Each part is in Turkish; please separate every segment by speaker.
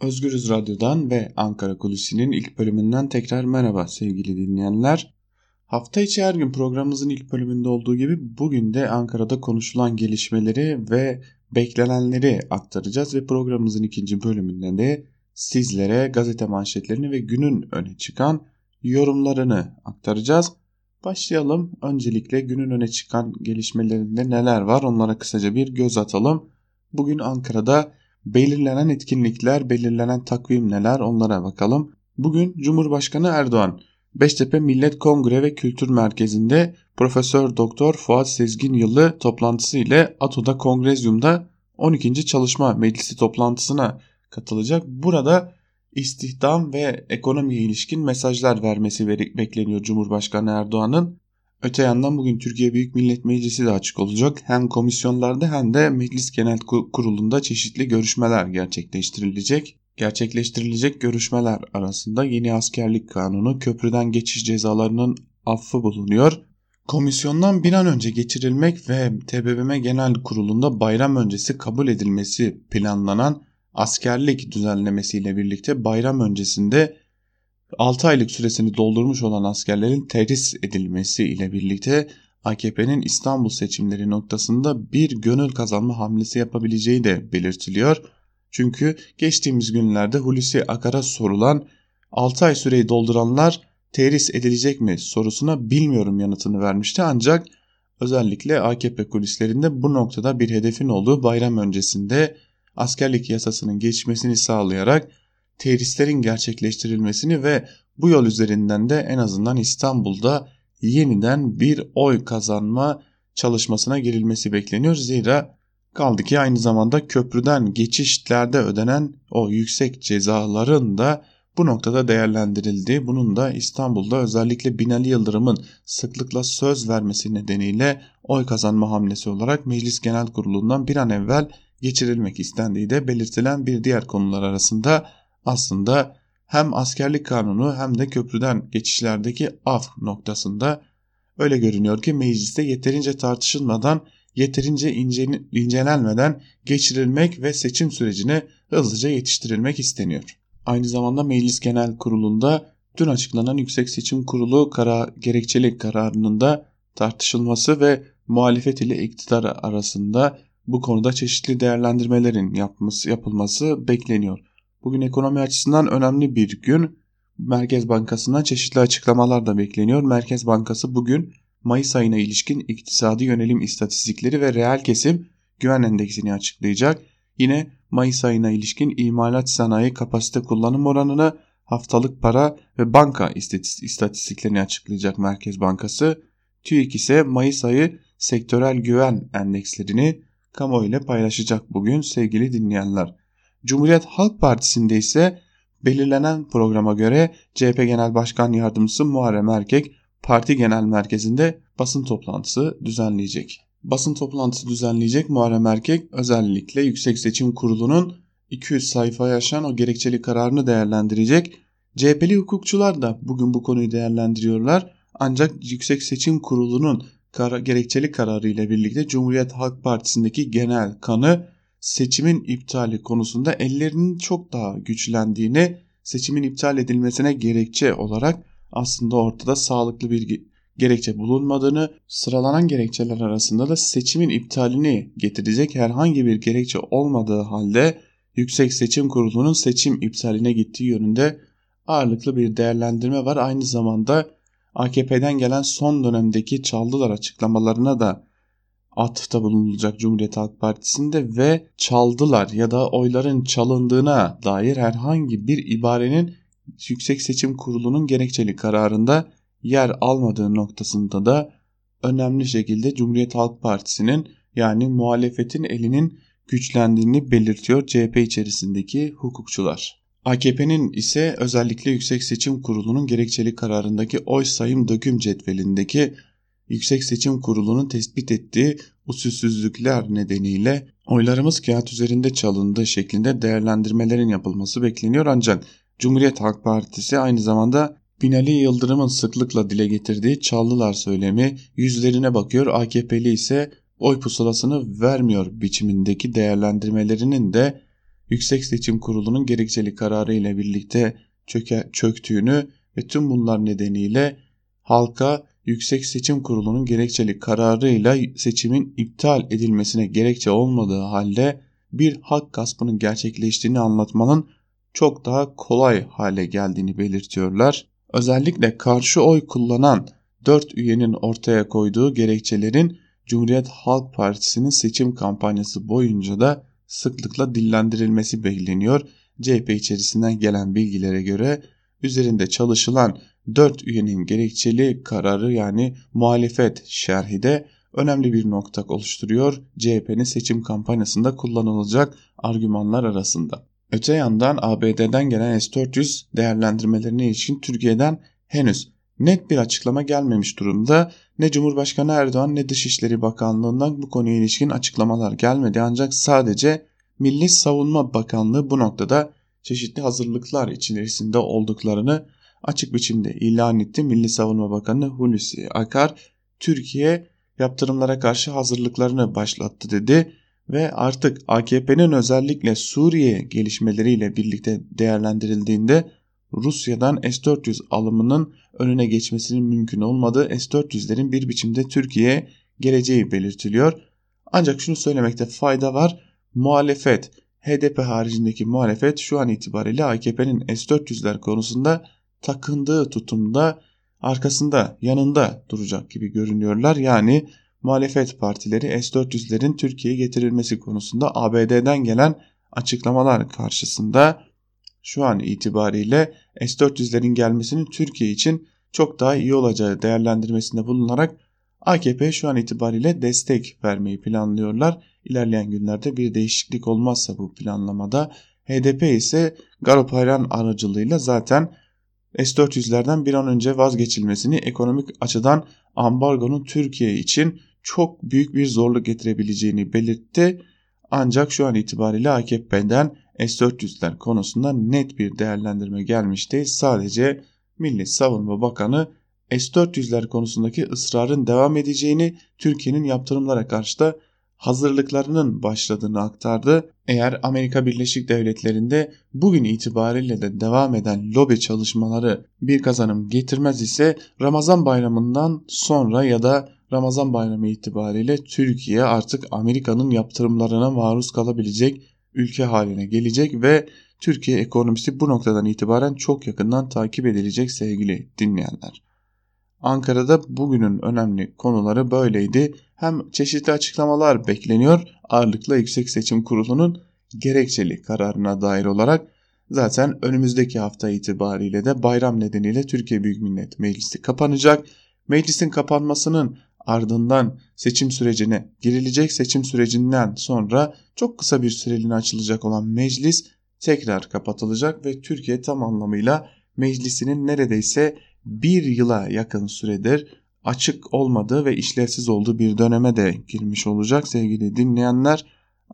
Speaker 1: Özgürüz Radyo'dan ve Ankara Kulisi'nin ilk bölümünden tekrar merhaba sevgili dinleyenler. Hafta içi her gün programımızın ilk bölümünde olduğu gibi bugün de Ankara'da konuşulan gelişmeleri ve beklenenleri aktaracağız ve programımızın ikinci bölümünde de sizlere gazete manşetlerini ve günün öne çıkan yorumlarını aktaracağız. Başlayalım. Öncelikle günün öne çıkan gelişmelerinde neler var onlara kısaca bir göz atalım. Bugün Ankara'da belirlenen etkinlikler, belirlenen takvim neler onlara bakalım. Bugün Cumhurbaşkanı Erdoğan Beştepe Millet Kongre ve Kültür Merkezi'nde Profesör Doktor Fuat Sezgin Yılı toplantısı ile ATO'da Kongrezyum'da 12. Çalışma Meclisi toplantısına katılacak. Burada istihdam ve ekonomiye ilişkin mesajlar vermesi bekleniyor Cumhurbaşkanı Erdoğan'ın. Öte yandan bugün Türkiye Büyük Millet Meclisi de açık olacak. Hem komisyonlarda hem de Meclis Genel Kurulu'nda çeşitli görüşmeler gerçekleştirilecek. Gerçekleştirilecek görüşmeler arasında yeni askerlik kanunu, köprüden geçiş cezalarının affı bulunuyor. Komisyondan bir an önce geçirilmek ve TBMM Genel Kurulu'nda bayram öncesi kabul edilmesi planlanan askerlik düzenlemesiyle birlikte bayram öncesinde 6 aylık süresini doldurmuş olan askerlerin terhis edilmesi ile birlikte AKP'nin İstanbul seçimleri noktasında bir gönül kazanma hamlesi yapabileceği de belirtiliyor. Çünkü geçtiğimiz günlerde Hulusi Akar'a sorulan 6 ay süreyi dolduranlar terhis edilecek mi sorusuna bilmiyorum yanıtını vermişti ancak özellikle AKP kulislerinde bu noktada bir hedefin olduğu bayram öncesinde askerlik yasasının geçmesini sağlayarak terhislerin gerçekleştirilmesini ve bu yol üzerinden de en azından İstanbul'da yeniden bir oy kazanma çalışmasına girilmesi bekleniyor. Zira kaldı ki aynı zamanda köprüden geçişlerde ödenen o yüksek cezaların da bu noktada değerlendirildi. Bunun da İstanbul'da özellikle Binali Yıldırım'ın sıklıkla söz vermesi nedeniyle oy kazanma hamlesi olarak Meclis Genel Kurulu'ndan bir an evvel geçirilmek istendiği de belirtilen bir diğer konular arasında aslında hem askerlik kanunu hem de köprüden geçişlerdeki af noktasında öyle görünüyor ki mecliste yeterince tartışılmadan, yeterince incelenmeden geçirilmek ve seçim sürecine hızlıca yetiştirilmek isteniyor. Aynı zamanda Meclis Genel Kurulu'nda dün açıklanan Yüksek Seçim Kurulu kara, gerekçeli kararının da tartışılması ve muhalefet ile iktidar arasında bu konuda çeşitli değerlendirmelerin yapması, yapılması bekleniyor. Bugün ekonomi açısından önemli bir gün. Merkez Bankası'ndan çeşitli açıklamalar da bekleniyor. Merkez Bankası bugün Mayıs ayına ilişkin iktisadi yönelim istatistikleri ve reel kesim güven endeksini açıklayacak. Yine Mayıs ayına ilişkin imalat sanayi kapasite kullanım oranını, haftalık para ve banka istatistiklerini açıklayacak Merkez Bankası. TÜİK ise Mayıs ayı sektörel güven endekslerini kamuoyuyla paylaşacak bugün sevgili dinleyenler. Cumhuriyet Halk Partisi'nde ise belirlenen programa göre CHP Genel Başkan Yardımcısı Muharrem Erkek parti genel merkezinde basın toplantısı düzenleyecek. Basın toplantısı düzenleyecek Muharrem Erkek özellikle Yüksek Seçim Kurulu'nun 200 sayfaya aşan o gerekçeli kararını değerlendirecek. CHP'li hukukçular da bugün bu konuyu değerlendiriyorlar. Ancak Yüksek Seçim Kurulu'nun kara, gerekçeli kararı ile birlikte Cumhuriyet Halk Partisi'ndeki genel kanı seçimin iptali konusunda ellerinin çok daha güçlendiğini, seçimin iptal edilmesine gerekçe olarak aslında ortada sağlıklı bir gerekçe bulunmadığını, sıralanan gerekçeler arasında da seçimin iptalini getirecek herhangi bir gerekçe olmadığı halde Yüksek Seçim Kurulu'nun seçim iptaline gittiği yönünde ağırlıklı bir değerlendirme var. Aynı zamanda AKP'den gelen son dönemdeki çaldılar açıklamalarına da atıfta bulunulacak Cumhuriyet Halk Partisi'nde ve çaldılar ya da oyların çalındığına dair herhangi bir ibarenin Yüksek Seçim Kurulu'nun gerekçeli kararında yer almadığı noktasında da önemli şekilde Cumhuriyet Halk Partisi'nin yani muhalefetin elinin güçlendiğini belirtiyor CHP içerisindeki hukukçular. AKP'nin ise özellikle Yüksek Seçim Kurulu'nun gerekçeli kararındaki oy sayım döküm cetvelindeki Yüksek Seçim Kurulu'nun tespit ettiği usulsüzlükler nedeniyle oylarımız kağıt üzerinde çalındığı şeklinde değerlendirmelerin yapılması bekleniyor. Ancak Cumhuriyet Halk Partisi aynı zamanda Binali Yıldırım'ın sıklıkla dile getirdiği çaldılar söylemi yüzlerine bakıyor. AKP'li ise oy pusulasını vermiyor biçimindeki değerlendirmelerinin de Yüksek Seçim Kurulu'nun gerekçeli kararı ile birlikte çöke, çöktüğünü ve tüm bunlar nedeniyle halka Yüksek Seçim Kurulu'nun gerekçeli kararıyla seçimin iptal edilmesine gerekçe olmadığı halde bir hak gaspının gerçekleştiğini anlatmanın çok daha kolay hale geldiğini belirtiyorlar. Özellikle karşı oy kullanan 4 üyenin ortaya koyduğu gerekçelerin Cumhuriyet Halk Partisi'nin seçim kampanyası boyunca da sıklıkla dillendirilmesi bekleniyor. CHP içerisinden gelen bilgilere göre üzerinde çalışılan 4 üyenin gerekçeli kararı yani muhalefet şerhi de önemli bir nokta oluşturuyor CHP'nin seçim kampanyasında kullanılacak argümanlar arasında. Öte yandan ABD'den gelen S-400 değerlendirmelerine ilişkin Türkiye'den henüz net bir açıklama gelmemiş durumda. Ne Cumhurbaşkanı Erdoğan ne Dışişleri Bakanlığı'ndan bu konuya ilişkin açıklamalar gelmedi ancak sadece Milli Savunma Bakanlığı bu noktada çeşitli hazırlıklar içerisinde olduklarını açık biçimde ilan etti. Milli Savunma Bakanı Hulusi Akar Türkiye yaptırımlara karşı hazırlıklarını başlattı dedi ve artık AKP'nin özellikle Suriye gelişmeleriyle birlikte değerlendirildiğinde Rusya'dan S-400 alımının önüne geçmesinin mümkün olmadığı S-400'lerin bir biçimde Türkiye'ye geleceği belirtiliyor. Ancak şunu söylemekte fayda var. Muhalefet, HDP haricindeki muhalefet şu an itibariyle AKP'nin S-400'ler konusunda takındığı tutumda arkasında yanında duracak gibi görünüyorlar. Yani muhalefet partileri S-400'lerin Türkiye'ye getirilmesi konusunda ABD'den gelen açıklamalar karşısında şu an itibariyle S-400'lerin gelmesinin Türkiye için çok daha iyi olacağı değerlendirmesinde bulunarak AKP şu an itibariyle destek vermeyi planlıyorlar. İlerleyen günlerde bir değişiklik olmazsa bu planlamada HDP ise Garopaylan aracılığıyla zaten S-400'lerden bir an önce vazgeçilmesini ekonomik açıdan ambargonun Türkiye için çok büyük bir zorluk getirebileceğini belirtti. Ancak şu an itibariyle AKP'den S-400'ler konusunda net bir değerlendirme gelmiş değil. Sadece Milli Savunma Bakanı S-400'ler konusundaki ısrarın devam edeceğini, Türkiye'nin yaptırımlara karşı da hazırlıklarının başladığını aktardı. Eğer Amerika Birleşik Devletleri'nde bugün itibariyle de devam eden lobi çalışmaları bir kazanım getirmez ise Ramazan bayramından sonra ya da Ramazan bayramı itibariyle Türkiye artık Amerika'nın yaptırımlarına maruz kalabilecek ülke haline gelecek ve Türkiye ekonomisi bu noktadan itibaren çok yakından takip edilecek sevgili dinleyenler. Ankara'da bugünün önemli konuları böyleydi. Hem çeşitli açıklamalar bekleniyor ağırlıkla Yüksek Seçim Kurulu'nun gerekçeli kararına dair olarak zaten önümüzdeki hafta itibariyle de bayram nedeniyle Türkiye Büyük Millet Meclisi kapanacak. Meclisin kapanmasının ardından seçim sürecine girilecek. Seçim sürecinden sonra çok kısa bir süreliğine açılacak olan meclis tekrar kapatılacak ve Türkiye tam anlamıyla meclisinin neredeyse bir yıla yakın süredir açık olmadığı ve işlevsiz olduğu bir döneme de girmiş olacak sevgili dinleyenler.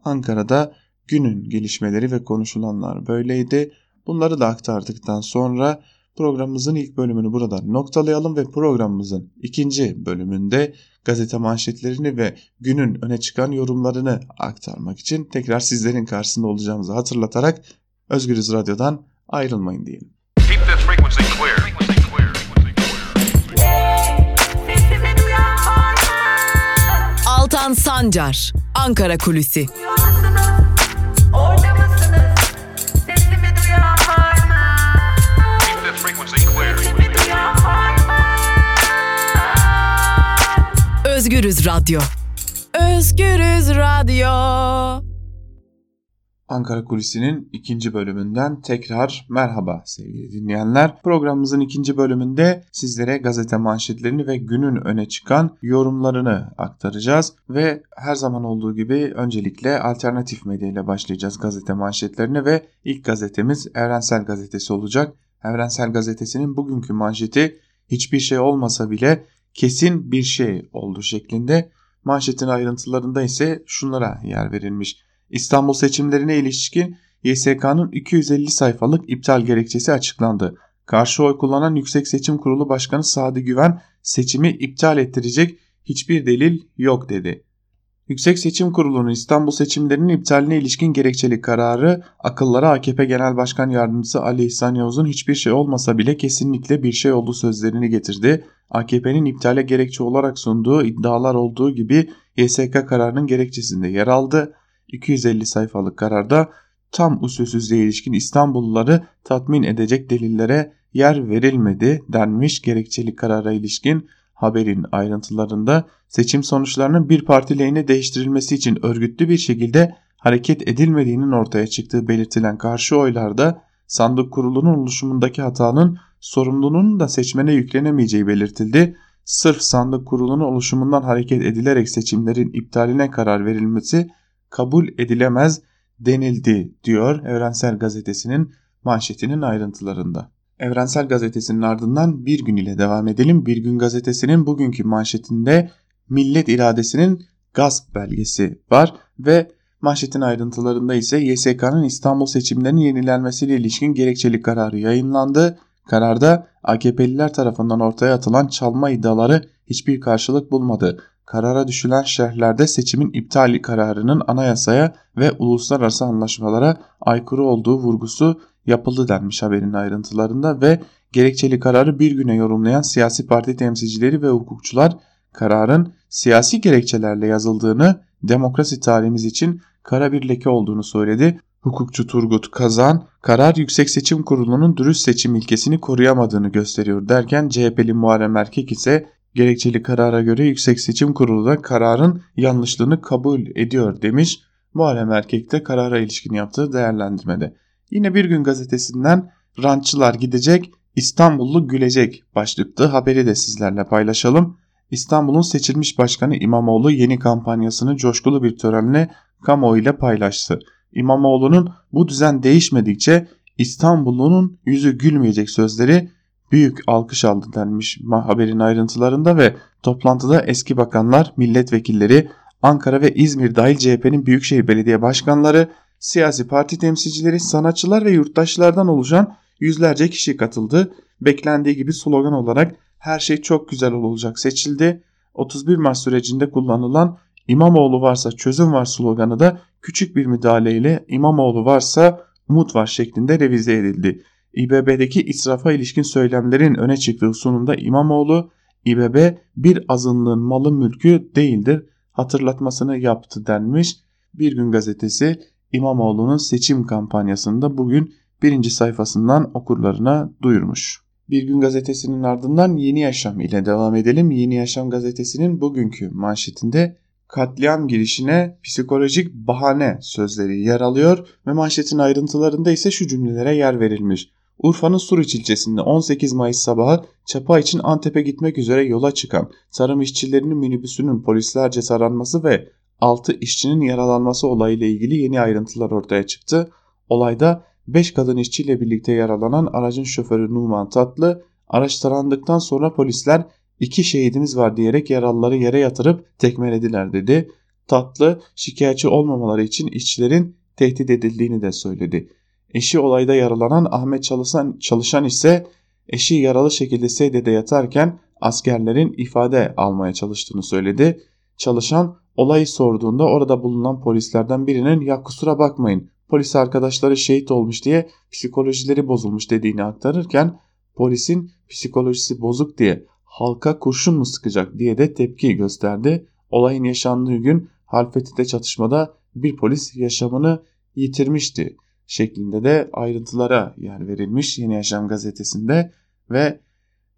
Speaker 1: Ankara'da günün gelişmeleri ve konuşulanlar böyleydi. Bunları da aktardıktan sonra Programımızın ilk bölümünü burada noktalayalım ve programımızın ikinci bölümünde gazete manşetlerini ve günün öne çıkan yorumlarını aktarmak için tekrar sizlerin karşısında olacağımızı hatırlatarak Özgürüz Radyo'dan ayrılmayın diyelim.
Speaker 2: Altan Sancar, Ankara Kulüsi. Özgürüz Radyo. Özgürüz Radyo.
Speaker 1: Ankara Kulisi'nin ikinci bölümünden tekrar merhaba sevgili dinleyenler. Programımızın ikinci bölümünde sizlere gazete manşetlerini ve günün öne çıkan yorumlarını aktaracağız. Ve her zaman olduğu gibi öncelikle alternatif medya ile başlayacağız gazete manşetlerine ve ilk gazetemiz Evrensel Gazetesi olacak. Evrensel Gazetesi'nin bugünkü manşeti hiçbir şey olmasa bile kesin bir şey oldu şeklinde. Manşetin ayrıntılarında ise şunlara yer verilmiş. İstanbul seçimlerine ilişkin YSK'nın 250 sayfalık iptal gerekçesi açıklandı. Karşı oy kullanan Yüksek Seçim Kurulu Başkanı Sadi Güven seçimi iptal ettirecek hiçbir delil yok dedi. Yüksek Seçim Kurulu'nun İstanbul seçimlerinin iptaline ilişkin gerekçeli kararı akıllara AKP Genel Başkan Yardımcısı Ali İhsan Yavuz'un hiçbir şey olmasa bile kesinlikle bir şey oldu sözlerini getirdi. AKP'nin iptale gerekçe olarak sunduğu iddialar olduğu gibi YSK kararının gerekçesinde yer aldı. 250 sayfalık kararda tam usulsüzlüğe ilişkin İstanbulluları tatmin edecek delillere yer verilmedi denmiş gerekçeli karara ilişkin haberin ayrıntılarında seçim sonuçlarının bir parti lehine değiştirilmesi için örgütlü bir şekilde hareket edilmediğinin ortaya çıktığı belirtilen karşı oylarda sandık kurulunun oluşumundaki hatanın sorumluluğunun da seçmene yüklenemeyeceği belirtildi. Sırf sandık kurulunun oluşumundan hareket edilerek seçimlerin iptaline karar verilmesi kabul edilemez denildi diyor Evrensel Gazetesi'nin manşetinin ayrıntılarında. Evrensel Gazetesi'nin ardından Bir Gün ile devam edelim. Bir Gün Gazetesi'nin bugünkü manşetinde millet iradesinin gasp belgesi var ve manşetin ayrıntılarında ise YSK'nın İstanbul seçimlerinin yenilenmesiyle ilişkin gerekçeli kararı yayınlandı. Kararda AKP'liler tarafından ortaya atılan çalma iddiaları hiçbir karşılık bulmadı. Karara düşülen şerhlerde seçimin iptali kararının anayasaya ve uluslararası anlaşmalara aykırı olduğu vurgusu yapıldı denmiş haberin ayrıntılarında ve gerekçeli kararı bir güne yorumlayan siyasi parti temsilcileri ve hukukçular kararın siyasi gerekçelerle yazıldığını demokrasi tarihimiz için kara bir leke olduğunu söyledi. Hukukçu Turgut Kazan, karar Yüksek Seçim Kurulu'nun dürüst seçim ilkesini koruyamadığını gösteriyor derken CHP'li Muharrem Erkek ise gerekçeli karara göre Yüksek Seçim Kurulu da kararın yanlışlığını kabul ediyor demiş. Muharrem Erkek de karara ilişkin yaptığı değerlendirmede. Yine bir gün gazetesinden rantçılar gidecek, İstanbullu gülecek başlıklı haberi de sizlerle paylaşalım. İstanbul'un seçilmiş başkanı İmamoğlu yeni kampanyasını coşkulu bir törenle kamuoyuyla paylaştı. İmamoğlu'nun bu düzen değişmedikçe İstanbul'un yüzü gülmeyecek sözleri büyük alkış aldı denmiş haberin ayrıntılarında ve toplantıda eski bakanlar, milletvekilleri, Ankara ve İzmir dahil CHP'nin büyükşehir belediye başkanları, siyasi parti temsilcileri, sanatçılar ve yurttaşlardan oluşan yüzlerce kişi katıldı. Beklendiği gibi slogan olarak her şey çok güzel olacak seçildi. 31 Mart sürecinde kullanılan İmamoğlu varsa çözüm var sloganı da küçük bir müdahaleyle İmamoğlu varsa umut var şeklinde revize edildi. İBB'deki israfa ilişkin söylemlerin öne çıktığı sunumda İmamoğlu, İBB bir azınlığın malı mülkü değildir hatırlatmasını yaptı denmiş. Bir gün gazetesi İmamoğlu'nun seçim kampanyasında bugün birinci sayfasından okurlarına duyurmuş. Bir gün gazetesinin ardından Yeni Yaşam ile devam edelim. Yeni Yaşam gazetesinin bugünkü manşetinde katliam girişine psikolojik bahane sözleri yer alıyor ve manşetin ayrıntılarında ise şu cümlelere yer verilmiş. Urfa'nın Suriç ilçesinde 18 Mayıs sabahı çapa için Antep'e gitmek üzere yola çıkan tarım işçilerinin minibüsünün polislerce taranması ve 6 işçinin yaralanması olayıyla ilgili yeni ayrıntılar ortaya çıktı. Olayda 5 kadın işçiyle birlikte yaralanan aracın şoförü Numan Tatlı, araç tarandıktan sonra polisler iki şehidimiz var diyerek yaralıları yere yatırıp tekmelediler dedi. Tatlı şikayetçi olmamaları için işçilerin tehdit edildiğini de söyledi. Eşi olayda yaralanan Ahmet Çalışan, Çalışan ise eşi yaralı şekilde sedyede yatarken askerlerin ifade almaya çalıştığını söyledi. Çalışan olayı sorduğunda orada bulunan polislerden birinin ya kusura bakmayın polis arkadaşları şehit olmuş diye psikolojileri bozulmuş dediğini aktarırken polisin psikolojisi bozuk diye halka kurşun mu sıkacak diye de tepki gösterdi. Olayın yaşandığı gün Halfeti'de çatışmada bir polis yaşamını yitirmişti şeklinde de ayrıntılara yer verilmiş Yeni Yaşam gazetesinde ve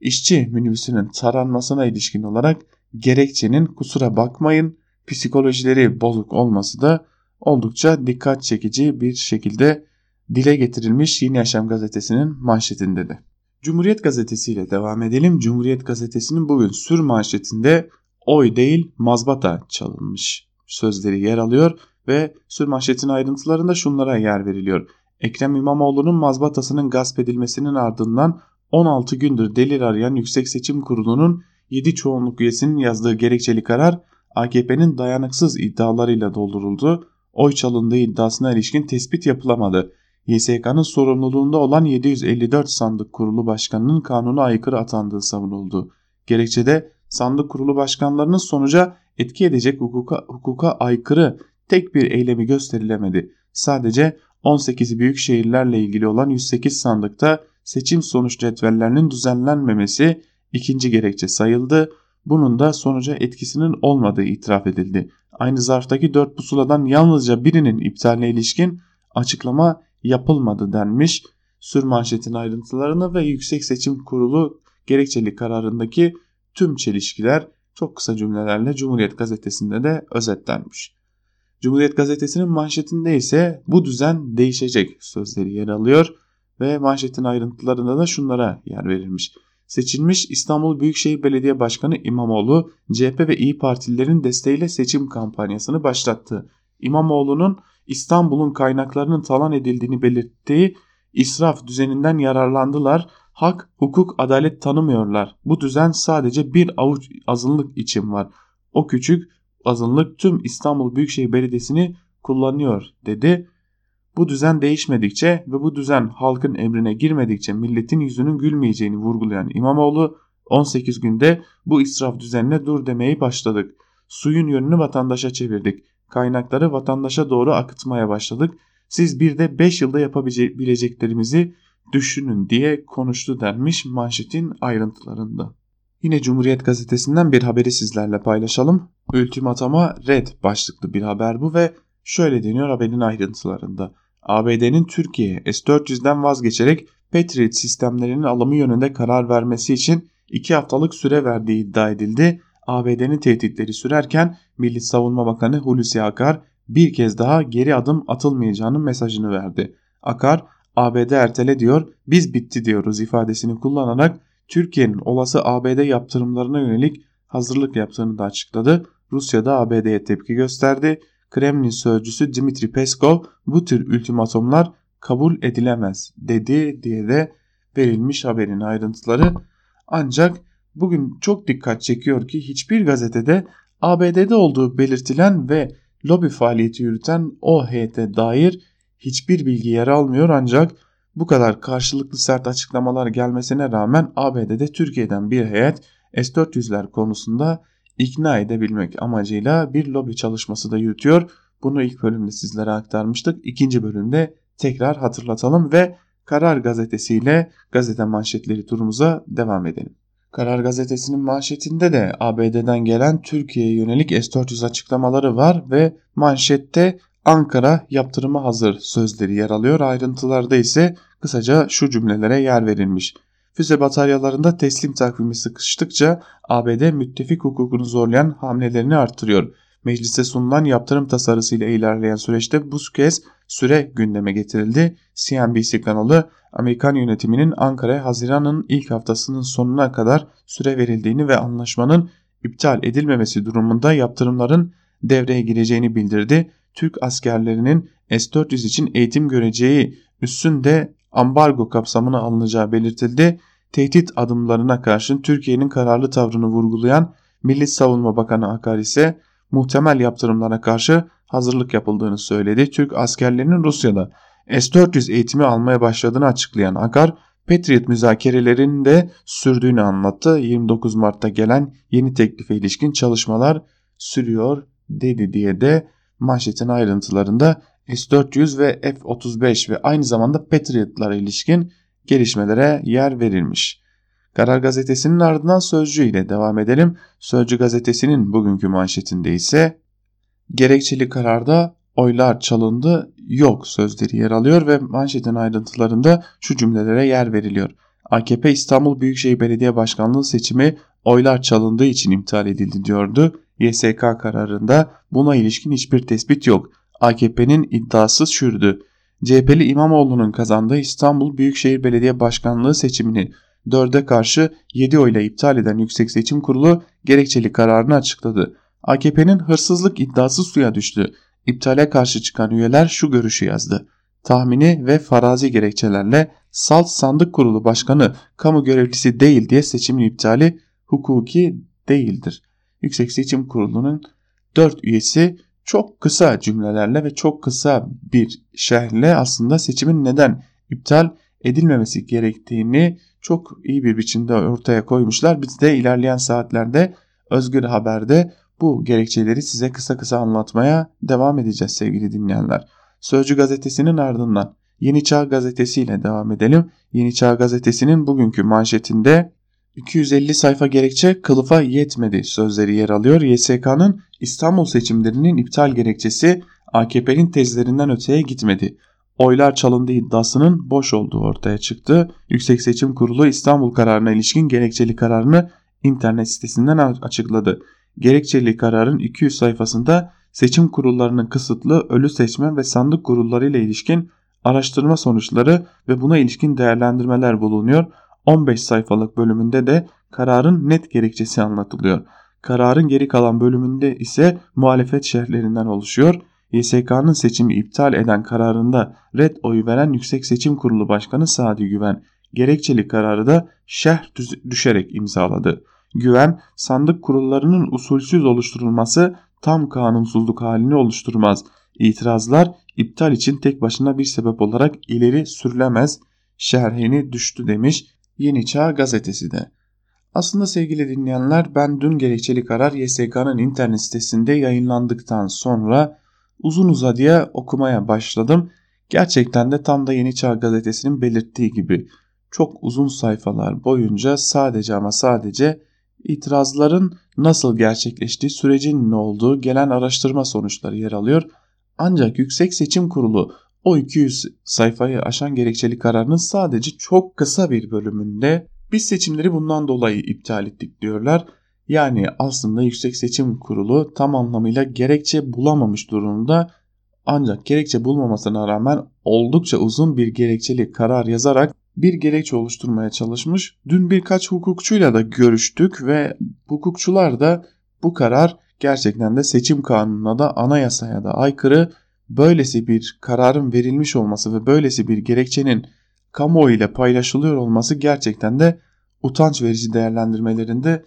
Speaker 1: işçi minibüsünün taranmasına ilişkin olarak gerekçenin kusura bakmayın psikolojileri bozuk olması da oldukça dikkat çekici bir şekilde dile getirilmiş Yeni Yaşam gazetesinin manşetinde de. Cumhuriyet Gazetesi ile devam edelim. Cumhuriyet Gazetesi'nin bugün sür manşetinde oy değil mazbata çalınmış sözleri yer alıyor ve sür manşetin ayrıntılarında şunlara yer veriliyor. Ekrem İmamoğlu'nun mazbatasının gasp edilmesinin ardından 16 gündür delil arayan Yüksek Seçim Kurulu'nun 7 çoğunluk üyesinin yazdığı gerekçeli karar AKP'nin dayanıksız iddialarıyla dolduruldu. Oy çalındığı iddiasına ilişkin tespit yapılamadı. YSK'nın sorumluluğunda olan 754 sandık kurulu başkanının kanuna aykırı atandığı savunuldu. Gerekçede sandık kurulu başkanlarının sonuca etki edecek hukuka, hukuka aykırı tek bir eylemi gösterilemedi. Sadece 18 büyük şehirlerle ilgili olan 108 sandıkta seçim sonuç cetvellerinin düzenlenmemesi ikinci gerekçe sayıldı. Bunun da sonuca etkisinin olmadığı itiraf edildi. Aynı zarftaki 4 pusuladan yalnızca birinin iptaline ilişkin açıklama yapılmadı denmiş. Sür manşetin ayrıntılarını ve Yüksek Seçim Kurulu gerekçeli kararındaki tüm çelişkiler çok kısa cümlelerle Cumhuriyet Gazetesi'nde de özetlenmiş. Cumhuriyet Gazetesi'nin manşetinde ise bu düzen değişecek sözleri yer alıyor ve manşetin ayrıntılarında da şunlara yer verilmiş. Seçilmiş İstanbul Büyükşehir Belediye Başkanı İmamoğlu CHP ve İyi Partililerin desteğiyle seçim kampanyasını başlattı. İmamoğlu'nun İstanbul'un kaynaklarının talan edildiğini belirttiği israf düzeninden yararlandılar. Hak, hukuk, adalet tanımıyorlar. Bu düzen sadece bir avuç azınlık için var. O küçük azınlık tüm İstanbul Büyükşehir Belediyesi'ni kullanıyor dedi. Bu düzen değişmedikçe ve bu düzen halkın emrine girmedikçe milletin yüzünün gülmeyeceğini vurgulayan İmamoğlu 18 günde bu israf düzenine dur demeyi başladık. Suyun yönünü vatandaşa çevirdik. Kaynakları vatandaşa doğru akıtmaya başladık. Siz bir de 5 yılda yapabileceklerimizi düşünün diye konuştu denmiş manşetin ayrıntılarında. Yine Cumhuriyet Gazetesi'nden bir haberi sizlerle paylaşalım. Ultimatama red başlıklı bir haber bu ve şöyle deniyor haberin ayrıntılarında. ABD'nin Türkiye S-400'den vazgeçerek Patriot sistemlerinin alımı yönünde karar vermesi için 2 haftalık süre verdiği iddia edildi. ABD'nin tehditleri sürerken Milli Savunma Bakanı Hulusi Akar bir kez daha geri adım atılmayacağının mesajını verdi. Akar ABD ertele diyor biz bitti diyoruz ifadesini kullanarak Türkiye'nin olası ABD yaptırımlarına yönelik hazırlık yaptığını da açıkladı. Rusya da ABD'ye tepki gösterdi. Kremlin sözcüsü Dmitri Peskov bu tür ultimatomlar kabul edilemez dedi diye de verilmiş haberin ayrıntıları. Ancak bugün çok dikkat çekiyor ki hiçbir gazetede ABD'de olduğu belirtilen ve lobi faaliyeti yürüten o heyete dair hiçbir bilgi yer almıyor ancak bu kadar karşılıklı sert açıklamalar gelmesine rağmen ABD'de Türkiye'den bir heyet S-400'ler konusunda ikna edebilmek amacıyla bir lobi çalışması da yürütüyor. Bunu ilk bölümde sizlere aktarmıştık. İkinci bölümde tekrar hatırlatalım ve Karar Gazetesi ile gazete manşetleri turumuza devam edelim. Karar Gazetesi'nin manşetinde de ABD'den gelen Türkiye'ye yönelik S-400 açıklamaları var ve manşette Ankara yaptırıma hazır sözleri yer alıyor. Ayrıntılarda ise kısaca şu cümlelere yer verilmiş. Füze bataryalarında teslim takvimi sıkıştıkça ABD müttefik hukukunu zorlayan hamlelerini arttırıyor. Meclise sunulan yaptırım tasarısıyla ilerleyen süreçte bu kez süre gündeme getirildi. CNBC kanalı Amerikan yönetiminin Ankara'ya Haziran'ın ilk haftasının sonuna kadar süre verildiğini ve anlaşmanın iptal edilmemesi durumunda yaptırımların devreye gireceğini bildirdi. Türk askerlerinin S-400 için eğitim göreceği üstünde ambargo kapsamına alınacağı belirtildi. Tehdit adımlarına karşın Türkiye'nin kararlı tavrını vurgulayan Milli Savunma Bakanı Akar ise muhtemel yaptırımlara karşı hazırlık yapıldığını söyledi. Türk askerlerinin Rusya'da S-400 eğitimi almaya başladığını açıklayan Akar, Patriot müzakerelerinin de sürdüğünü anlattı. 29 Mart'ta gelen yeni teklife ilişkin çalışmalar sürüyor dedi diye de manşetin ayrıntılarında S-400 ve F-35 ve aynı zamanda Patriot'lara ilişkin gelişmelere yer verilmiş. Karar Gazetesi'nin ardından Sözcü ile devam edelim. Sözcü Gazetesi'nin bugünkü manşetinde ise gerekçeli kararda oylar çalındı yok sözleri yer alıyor ve manşetin ayrıntılarında şu cümlelere yer veriliyor. AKP İstanbul Büyükşehir Belediye Başkanlığı seçimi oylar çalındığı için iptal edildi diyordu. YSK kararında buna ilişkin hiçbir tespit yok. AKP'nin iddiası şürdü. CHP'li İmamoğlu'nun kazandığı İstanbul Büyükşehir Belediye Başkanlığı seçimini 4'e karşı 7 oyla iptal eden Yüksek Seçim Kurulu gerekçeli kararını açıkladı. AKP'nin hırsızlık iddiası suya düştü. İptale karşı çıkan üyeler şu görüşü yazdı. Tahmini ve farazi gerekçelerle Salt Sandık Kurulu Başkanı kamu görevlisi değil diye seçimin iptali hukuki değildir. Yüksek Seçim Kurulu'nun 4 üyesi çok kısa cümlelerle ve çok kısa bir şerhle aslında seçimin neden iptal edilmemesi gerektiğini çok iyi bir biçimde ortaya koymuşlar. Biz de ilerleyen saatlerde Özgür Haber'de Bu gerekçeleri size kısa kısa anlatmaya devam edeceğiz sevgili dinleyenler. Sözcü gazetesinin ardından Yeni Çağ Gazetesi ile devam edelim. Yeni Çağ Gazetesi'nin bugünkü manşetinde 250 sayfa gerekçe kılıfa yetmedi sözleri yer alıyor. YSK'nın İstanbul seçimlerinin iptal gerekçesi AKP'nin tezlerinden öteye gitmedi. Oylar çalındı iddiasının boş olduğu ortaya çıktı. Yüksek Seçim Kurulu İstanbul kararına ilişkin gerekçeli kararını internet sitesinden açıkladı. Gerekçeli kararın 200 sayfasında seçim kurullarının kısıtlı ölü seçmen ve sandık kurulları ile ilişkin araştırma sonuçları ve buna ilişkin değerlendirmeler bulunuyor. 15 sayfalık bölümünde de kararın net gerekçesi anlatılıyor. Kararın geri kalan bölümünde ise muhalefet şerhlerinden oluşuyor. YSK'nın seçimi iptal eden kararında red oyu veren Yüksek Seçim Kurulu Başkanı Sadi Güven gerekçeli kararı da şerh düşerek imzaladı. Güven, sandık kurullarının usulsüz oluşturulması tam kanunsuzluk halini oluşturmaz. İtirazlar iptal için tek başına bir sebep olarak ileri sürülemez şerhini düştü demiş Yeni Çağ gazetesi de. Aslında sevgili dinleyenler ben dün gerekçeli karar YSK'nın internet sitesinde yayınlandıktan sonra uzun uzadıya okumaya başladım. Gerçekten de tam da Yeni Çağ gazetesinin belirttiği gibi çok uzun sayfalar boyunca sadece ama sadece itirazların nasıl gerçekleştiği, sürecin ne olduğu, gelen araştırma sonuçları yer alıyor. Ancak Yüksek Seçim Kurulu o 200 sayfayı aşan gerekçeli kararının sadece çok kısa bir bölümünde biz seçimleri bundan dolayı iptal ettik diyorlar. Yani aslında Yüksek Seçim Kurulu tam anlamıyla gerekçe bulamamış durumda ancak gerekçe bulmamasına rağmen oldukça uzun bir gerekçeli karar yazarak bir gerekçe oluşturmaya çalışmış. Dün birkaç hukukçuyla da görüştük ve hukukçular da bu karar gerçekten de seçim kanununa da anayasaya da aykırı. Böylesi bir kararın verilmiş olması ve böylesi bir gerekçenin kamuoyu ile paylaşılıyor olması gerçekten de utanç verici değerlendirmelerinde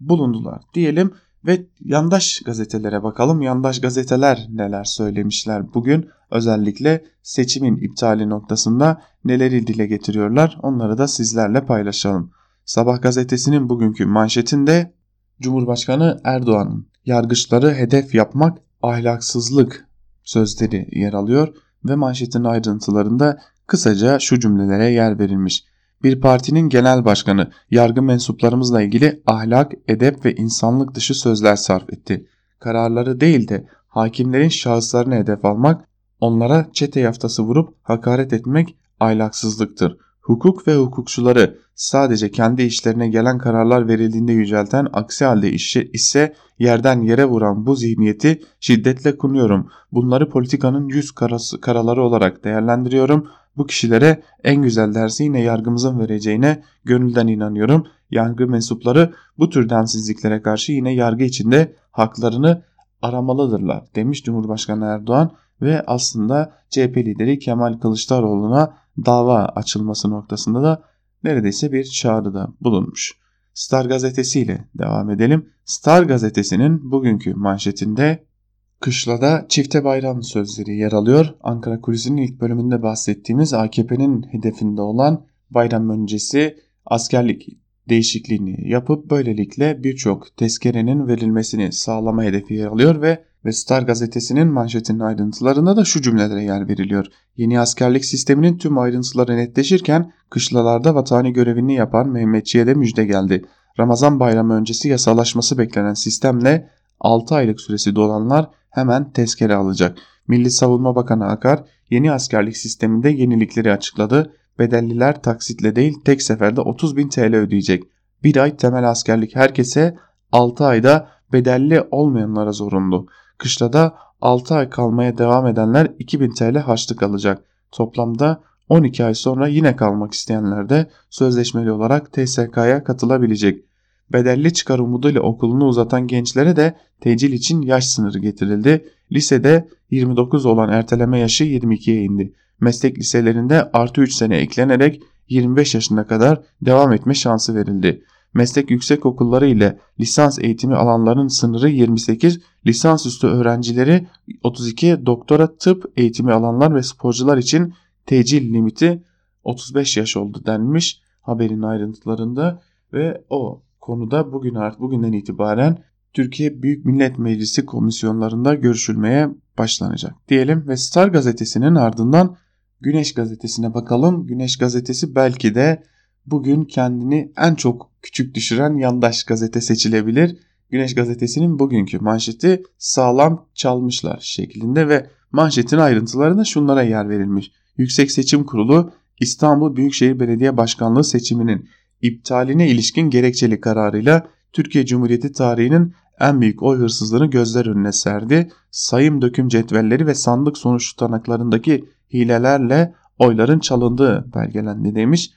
Speaker 1: bulundular diyelim ve yandaş gazetelere bakalım. Yandaş gazeteler neler söylemişler bugün özellikle seçimin iptali noktasında neleri dile getiriyorlar onları da sizlerle paylaşalım. Sabah gazetesinin bugünkü manşetinde Cumhurbaşkanı Erdoğan'ın yargıçları hedef yapmak ahlaksızlık sözleri yer alıyor ve manşetin ayrıntılarında kısaca şu cümlelere yer verilmiş bir partinin genel başkanı yargı mensuplarımızla ilgili ahlak, edep ve insanlık dışı sözler sarf etti. Kararları değil de hakimlerin şahıslarını hedef almak, onlara çete yaftası vurup hakaret etmek ahlaksızlıktır. Hukuk ve hukukçuları sadece kendi işlerine gelen kararlar verildiğinde yücelten aksi halde işi ise yerden yere vuran bu zihniyeti şiddetle kunuyorum. Bunları politikanın yüz karası, karaları olarak değerlendiriyorum. Bu kişilere en güzel dersi yine yargımızın vereceğine gönülden inanıyorum. Yargı mensupları bu tür densizliklere karşı yine yargı içinde haklarını aramalıdırlar demiş Cumhurbaşkanı Erdoğan ve aslında CHP lideri Kemal Kılıçdaroğlu'na dava açılması noktasında da neredeyse bir çağrıda bulunmuş. Star gazetesiyle devam edelim. Star gazetesinin bugünkü manşetinde Kışlada çifte bayram sözleri yer alıyor. Ankara Kulisi'nin ilk bölümünde bahsettiğimiz AKP'nin hedefinde olan bayram öncesi askerlik değişikliğini yapıp böylelikle birçok tezkerenin verilmesini sağlama hedefi yer alıyor ve ve Star gazetesinin manşetinin ayrıntılarında da şu cümlelere yer veriliyor. Yeni askerlik sisteminin tüm ayrıntıları netleşirken kışlalarda vatani görevini yapan Mehmetçi'ye de müjde geldi. Ramazan bayramı öncesi yasalaşması beklenen sistemle 6 aylık süresi dolanlar hemen tezkere alacak. Milli Savunma Bakanı Akar yeni askerlik sisteminde yenilikleri açıkladı. Bedelliler taksitle değil tek seferde 30 bin TL ödeyecek. Bir ay temel askerlik herkese 6 ayda bedelli olmayanlara zorunlu. Kışlada 6 ay kalmaya devam edenler 2000 TL harçlık alacak. Toplamda 12 ay sonra yine kalmak isteyenler de sözleşmeli olarak TSK'ya katılabilecek. Bedelli çıkar umuduyla okulunu uzatan gençlere de tecil için yaş sınırı getirildi. Lisede 29 olan erteleme yaşı 22'ye indi. Meslek liselerinde artı 3 sene eklenerek 25 yaşına kadar devam etme şansı verildi. Meslek yüksek okulları ile lisans eğitimi alanların sınırı 28, lisansüstü öğrencileri 32, doktora tıp eğitimi alanlar ve sporcular için tecil limiti 35 yaş oldu denmiş haberin ayrıntılarında ve o konuda bugün artık bugünden itibaren Türkiye Büyük Millet Meclisi komisyonlarında görüşülmeye başlanacak diyelim ve Star gazetesinin ardından Güneş gazetesine bakalım. Güneş gazetesi belki de bugün kendini en çok küçük düşüren yandaş gazete seçilebilir. Güneş gazetesinin bugünkü manşeti sağlam çalmışlar şeklinde ve manşetin ayrıntılarında şunlara yer verilmiş. Yüksek Seçim Kurulu İstanbul Büyükşehir Belediye Başkanlığı seçiminin iptaline ilişkin gerekçeli kararıyla Türkiye Cumhuriyeti tarihinin en büyük oy hırsızlığını gözler önüne serdi. Sayım döküm cetvelleri ve sandık sonuç tutanaklarındaki hilelerle oyların çalındığı belgelendi demiş.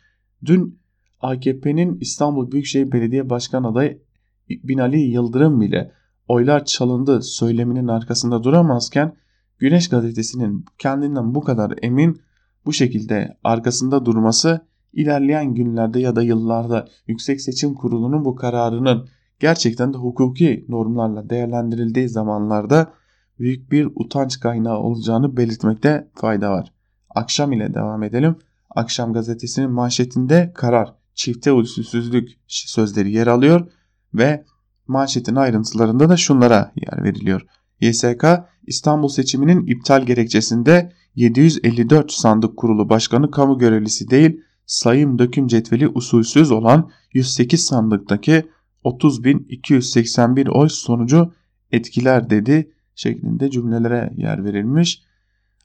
Speaker 1: Dün AKP'nin İstanbul Büyükşehir Belediye Başkan adayı Binali Yıldırım bile oylar çalındı söyleminin arkasında duramazken Güneş gazetesinin kendinden bu kadar emin bu şekilde arkasında durması ilerleyen günlerde ya da yıllarda Yüksek Seçim Kurulu'nun bu kararının gerçekten de hukuki normlarla değerlendirildiği zamanlarda büyük bir utanç kaynağı olacağını belirtmekte fayda var. Akşam ile devam edelim. Akşam gazetesinin manşetinde karar, çifte usulsüzlük sözleri yer alıyor ve manşetin ayrıntılarında da şunlara yer veriliyor. YSK İstanbul seçiminin iptal gerekçesinde 754 sandık kurulu başkanı kamu görevlisi değil sayım döküm cetveli usulsüz olan 108 sandıktaki 30.281 oy sonucu etkiler dedi şeklinde cümlelere yer verilmiş.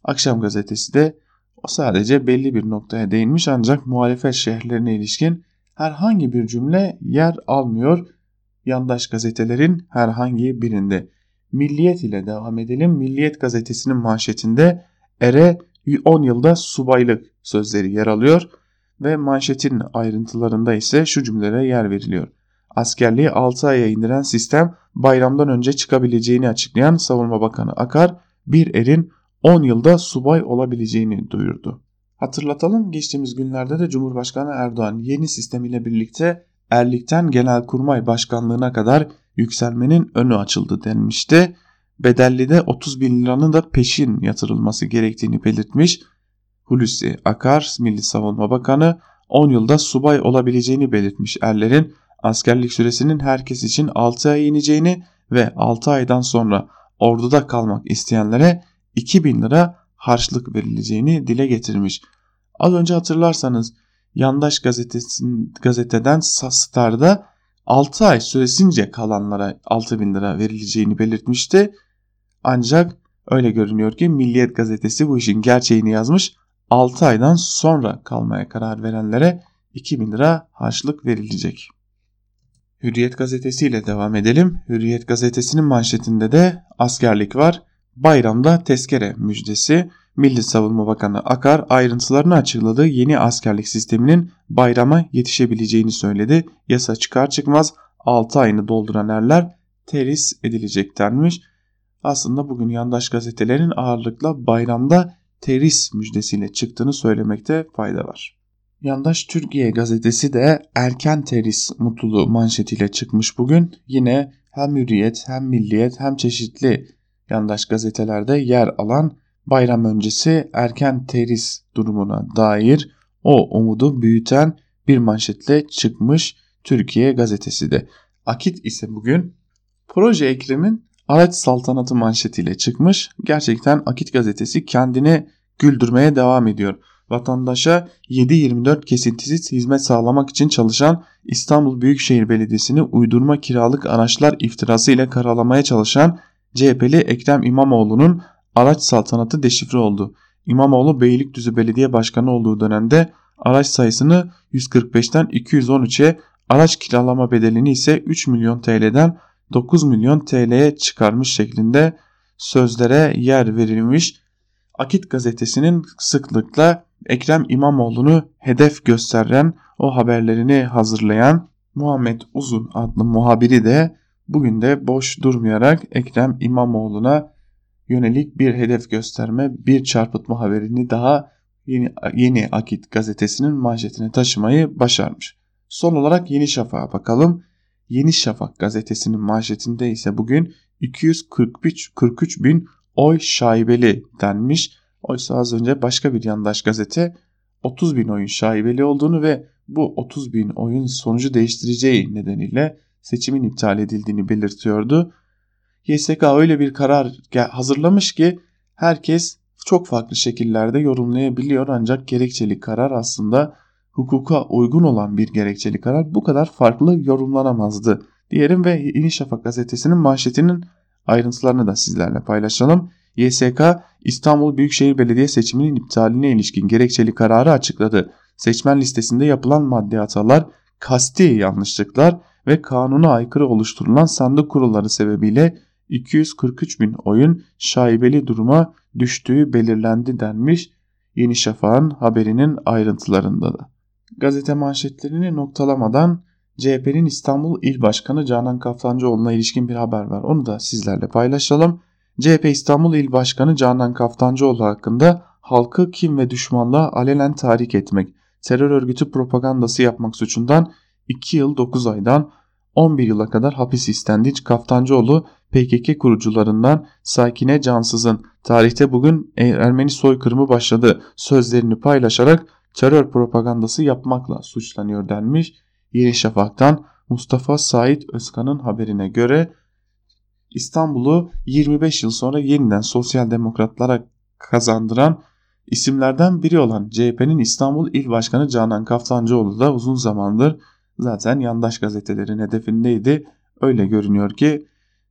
Speaker 1: Akşam gazetesi de o sadece belli bir noktaya değinmiş ancak muhalefet şehirlerine ilişkin herhangi bir cümle yer almıyor yandaş gazetelerin herhangi birinde. Milliyet ile devam edelim. Milliyet gazetesinin manşetinde ere 10 yılda subaylık sözleri yer alıyor ve manşetin ayrıntılarında ise şu cümlelere yer veriliyor. Askerliği 6 aya indiren sistem bayramdan önce çıkabileceğini açıklayan Savunma Bakanı Akar bir erin 10 yılda subay olabileceğini duyurdu. Hatırlatalım geçtiğimiz günlerde de Cumhurbaşkanı Erdoğan yeni sistem ile birlikte erlikten genelkurmay başkanlığına kadar yükselmenin önü açıldı denmişti. Bedellide 30 bin liranın da peşin yatırılması gerektiğini belirtmiş. Hulusi Akar, Milli Savunma Bakanı 10 yılda subay olabileceğini belirtmiş erlerin askerlik süresinin herkes için 6 ay ineceğini ve 6 aydan sonra orduda kalmak isteyenlere 2000 lira harçlık verileceğini dile getirmiş. Az önce hatırlarsanız Yandaş gazetesinin, gazeteden Star'da 6 ay süresince kalanlara 6000 lira verileceğini belirtmişti. Ancak öyle görünüyor ki Milliyet gazetesi bu işin gerçeğini yazmış. 6 aydan sonra kalmaya karar verenlere 2000 lira harçlık verilecek. Hürriyet gazetesiyle devam edelim. Hürriyet gazetesinin manşetinde de askerlik var. Bayramda tezkere müjdesi. Milli Savunma Bakanı Akar ayrıntılarını açıkladığı yeni askerlik sisteminin bayrama yetişebileceğini söyledi. Yasa çıkar çıkmaz 6 ayını dolduran erler teris edilecek denmiş. Aslında bugün yandaş gazetelerin ağırlıkla bayramda teris müjdesiyle çıktığını söylemekte fayda var. Yandaş Türkiye gazetesi de erken teris mutluluğu manşetiyle çıkmış bugün. Yine hem Hürriyet hem Milliyet hem çeşitli yandaş gazetelerde yer alan bayram öncesi erken teris durumuna dair o umudu büyüten bir manşetle çıkmış Türkiye gazetesi de. Akit ise bugün proje Ekrem'in araç saltanatı manşetiyle çıkmış. Gerçekten Akit gazetesi kendini güldürmeye devam ediyor. Vatandaşa 7-24 kesintisiz hizmet sağlamak için çalışan İstanbul Büyükşehir Belediyesi'ni uydurma kiralık araçlar iftirası ile karalamaya çalışan CHP'li Ekrem İmamoğlu'nun araç saltanatı deşifre oldu. İmamoğlu Beylikdüzü Belediye Başkanı olduğu dönemde araç sayısını 145'ten 213'e araç kiralama bedelini ise 3 milyon TL'den 9 milyon TL'ye çıkarmış şeklinde sözlere yer verilmiş. Akit gazetesinin sıklıkla Ekrem İmamoğlu'nu hedef gösteren o haberlerini hazırlayan Muhammed Uzun adlı muhabiri de bugün de boş durmayarak Ekrem İmamoğlu'na yönelik bir hedef gösterme, bir çarpıtma haberini daha yeni, yeni Akit gazetesinin manşetine taşımayı başarmış. Son olarak Yeni Şafak'a bakalım. Yeni Şafak gazetesinin manşetinde ise bugün 243 43 bin oy şaibeli denmiş. Oysa az önce başka bir yandaş gazete 30 bin oyun şaibeli olduğunu ve bu 30 bin oyun sonucu değiştireceği nedeniyle seçimin iptal edildiğini belirtiyordu. YSK öyle bir karar hazırlamış ki herkes çok farklı şekillerde yorumlayabiliyor ancak gerekçeli karar aslında hukuka uygun olan bir gerekçeli karar bu kadar farklı yorumlanamazdı diyelim ve Yeni Şafak gazetesinin manşetinin ayrıntılarını da sizlerle paylaşalım. YSK İstanbul Büyükşehir Belediye seçiminin iptaline ilişkin gerekçeli kararı açıkladı. Seçmen listesinde yapılan maddi hatalar, kasti yanlışlıklar ve kanuna aykırı oluşturulan sandık kurulları sebebiyle 243 bin oyun şaibeli duruma düştüğü belirlendi denmiş Yeni Şafak'ın haberinin ayrıntılarında da. Gazete manşetlerini noktalamadan CHP'nin İstanbul İl Başkanı Canan Kaftancıoğlu'na ilişkin bir haber var. Onu da sizlerle paylaşalım. CHP İstanbul İl Başkanı Canan Kaftancıoğlu hakkında halkı kim ve düşmanlığa alenen tahrik etmek, terör örgütü propagandası yapmak suçundan 2 yıl 9 aydan 11 yıla kadar hapis istendi. Kaftancıoğlu PKK kurucularından Sakine Cansız'ın tarihte bugün Ermeni soykırımı başladı sözlerini paylaşarak terör propagandası yapmakla suçlanıyor denmiş. Yeni Şafak'tan Mustafa Said Özkan'ın haberine göre İstanbul'u 25 yıl sonra yeniden sosyal demokratlara kazandıran isimlerden biri olan CHP'nin İstanbul İl Başkanı Canan Kaftancıoğlu da uzun zamandır zaten yandaş gazetelerin hedefindeydi. Öyle görünüyor ki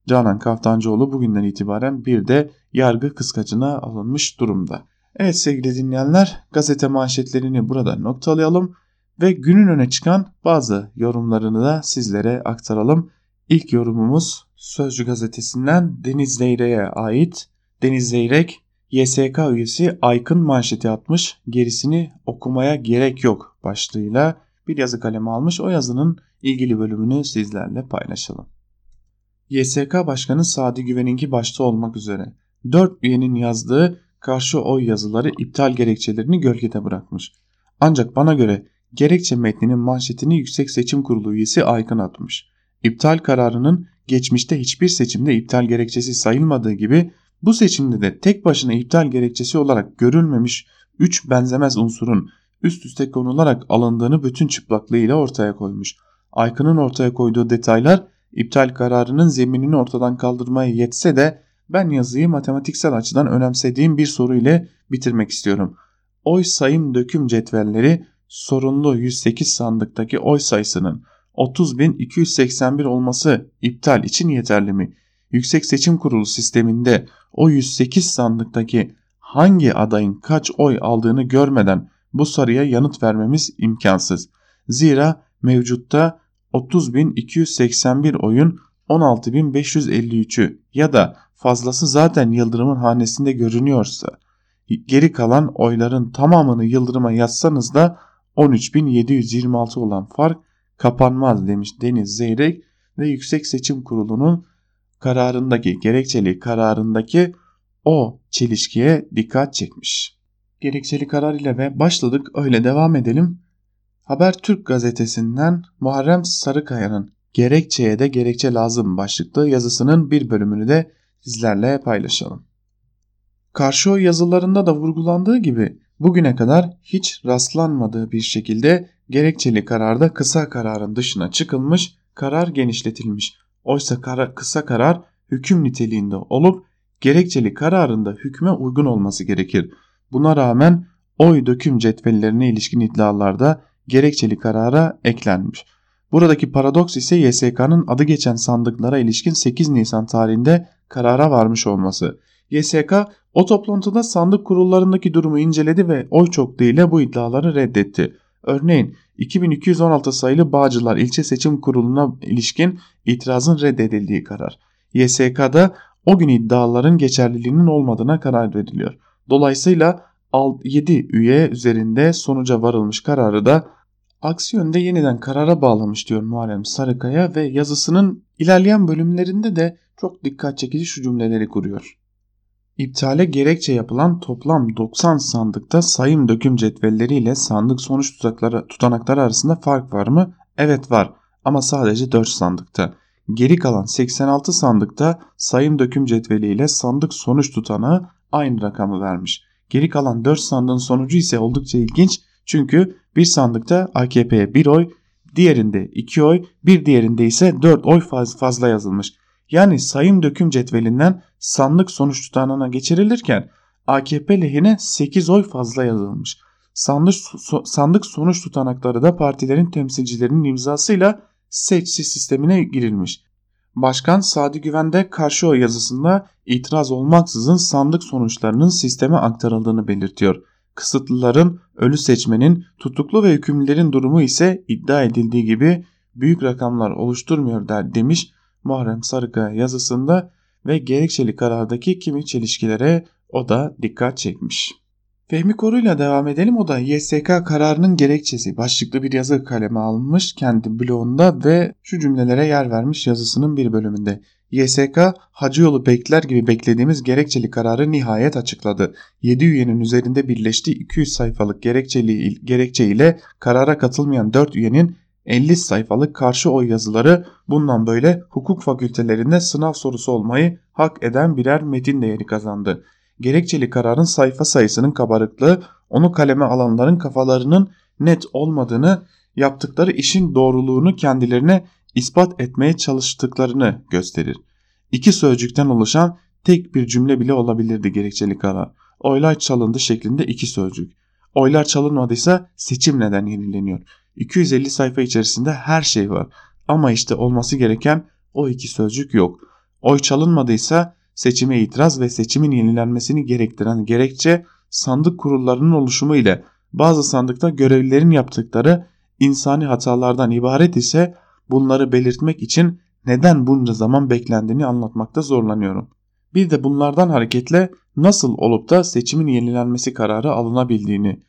Speaker 1: Canan Kaftancıoğlu bugünden itibaren bir de yargı kıskacına alınmış durumda. Evet sevgili dinleyenler gazete manşetlerini burada noktalayalım ve günün öne çıkan bazı yorumlarını da sizlere aktaralım. İlk yorumumuz Sözcü gazetesinden Deniz Zeyrek'e ait. Deniz Zeyrek YSK üyesi Aykın manşeti atmış gerisini okumaya gerek yok başlığıyla bir yazı kalemi almış. O yazının ilgili bölümünü sizlerle paylaşalım. YSK Başkanı Sadi Güven'inki başta olmak üzere 4 üyenin yazdığı karşı oy yazıları iptal gerekçelerini gölgede bırakmış. Ancak bana göre gerekçe metninin manşetini Yüksek Seçim Kurulu üyesi Aykın atmış. İptal kararının geçmişte hiçbir seçimde iptal gerekçesi sayılmadığı gibi bu seçimde de tek başına iptal gerekçesi olarak görülmemiş 3 benzemez unsurun üst üste konularak alındığını bütün çıplaklığıyla ortaya koymuş. Aykın'ın ortaya koyduğu detaylar iptal kararının zeminini ortadan kaldırmaya yetse de ben yazıyı matematiksel açıdan önemsediğim bir soru ile bitirmek istiyorum. Oy sayım döküm cetvelleri sorunlu 108 sandıktaki oy sayısının 30.281 olması iptal için yeterli mi? Yüksek Seçim Kurulu sisteminde o 108 sandıktaki hangi adayın kaç oy aldığını görmeden bu soruya yanıt vermemiz imkansız. Zira mevcutta 30.281 oyun 16.553'ü ya da fazlası zaten Yıldırım'ın hanesinde görünüyorsa geri kalan oyların tamamını Yıldırım'a yazsanız da 13.726 olan fark kapanmaz demiş Deniz Zeyrek ve Yüksek Seçim Kurulu'nun kararındaki gerekçeli kararındaki o çelişkiye dikkat çekmiş. Gerekçeli karar ile ve başladık öyle devam edelim. Haber Türk gazetesinden Muharrem Sarıkaya'nın Gerekçeye de gerekçe lazım başlıklı yazısının bir bölümünü de sizlerle paylaşalım. Karşı yazılarında da vurgulandığı gibi bugüne kadar hiç rastlanmadığı bir şekilde gerekçeli kararda kısa kararın dışına çıkılmış, karar genişletilmiş. Oysa kara, kısa karar hüküm niteliğinde olup gerekçeli kararında hükme uygun olması gerekir. Buna rağmen oy döküm cetvellerine ilişkin iddialarda gerekçeli karara eklenmiş. Buradaki paradoks ise YSK'nın adı geçen sandıklara ilişkin 8 Nisan tarihinde karara varmış olması. YSK o toplantıda sandık kurullarındaki durumu inceledi ve oy çokluğu ile bu iddiaları reddetti. Örneğin 2216 sayılı Bağcılar İlçe Seçim Kurulu'na ilişkin itirazın reddedildiği karar. YSK'da o gün iddiaların geçerliliğinin olmadığına karar veriliyor. Dolayısıyla 7 üye üzerinde sonuca varılmış kararı da aksi yönde yeniden karara bağlamış diyor Muharrem Sarıkaya ve yazısının ilerleyen bölümlerinde de çok dikkat çekici şu cümleleri kuruyor. İptale gerekçe yapılan toplam 90 sandıkta sayım döküm cetvelleriyle sandık sonuç tutanakları, tutanakları arasında fark var mı? Evet var ama sadece 4 sandıkta. Geri kalan 86 sandıkta sayım döküm cetveliyle sandık sonuç tutanağı aynı rakamı vermiş. Geri kalan 4 sandığın sonucu ise oldukça ilginç çünkü bir sandıkta AKP'ye bir oy, diğerinde 2 oy, bir diğerinde ise 4 oy fazla yazılmış. Yani sayım döküm cetvelinden sandık sonuç tutanına geçirilirken AKP lehine 8 oy fazla yazılmış. Sandık, sandık sonuç tutanakları da partilerin temsilcilerinin imzasıyla seçsi sistemine girilmiş. Başkan Sadi Güven de karşı oy yazısında itiraz olmaksızın sandık sonuçlarının sisteme aktarıldığını belirtiyor. Kısıtlıların, ölü seçmenin, tutuklu ve hükümlülerin durumu ise iddia edildiği gibi büyük rakamlar oluşturmuyor der demiş Muharrem Sarıkaya yazısında ve gerekçeli karardaki kimi çelişkilere o da dikkat çekmiş. Fehmi Koru'yla devam edelim. O da YSK kararının gerekçesi başlıklı bir yazı kaleme almış kendi blogunda ve şu cümlelere yer vermiş yazısının bir bölümünde. YSK hacı bekler gibi beklediğimiz gerekçeli kararı nihayet açıkladı. 7 üyenin üzerinde birleştiği 200 sayfalık gerekçeli, gerekçe ile karara katılmayan 4 üyenin 50 sayfalık karşı oy yazıları bundan böyle hukuk fakültelerinde sınav sorusu olmayı hak eden birer metin değeri kazandı gerekçeli kararın sayfa sayısının kabarıklığı onu kaleme alanların kafalarının net olmadığını, yaptıkları işin doğruluğunu kendilerine ispat etmeye çalıştıklarını gösterir. İki sözcükten oluşan tek bir cümle bile olabilirdi gerekçeli karar. Oylar çalındı şeklinde iki sözcük. Oylar çalınmadıysa seçim neden yenileniyor? 250 sayfa içerisinde her şey var. Ama işte olması gereken o iki sözcük yok. Oy çalınmadıysa seçime itiraz ve seçimin yenilenmesini gerektiren gerekçe sandık kurullarının oluşumu ile bazı sandıkta görevlilerin yaptıkları insani hatalardan ibaret ise bunları belirtmek için neden bunca zaman beklendiğini anlatmakta zorlanıyorum. Bir de bunlardan hareketle nasıl olup da seçimin yenilenmesi kararı alınabildiğini,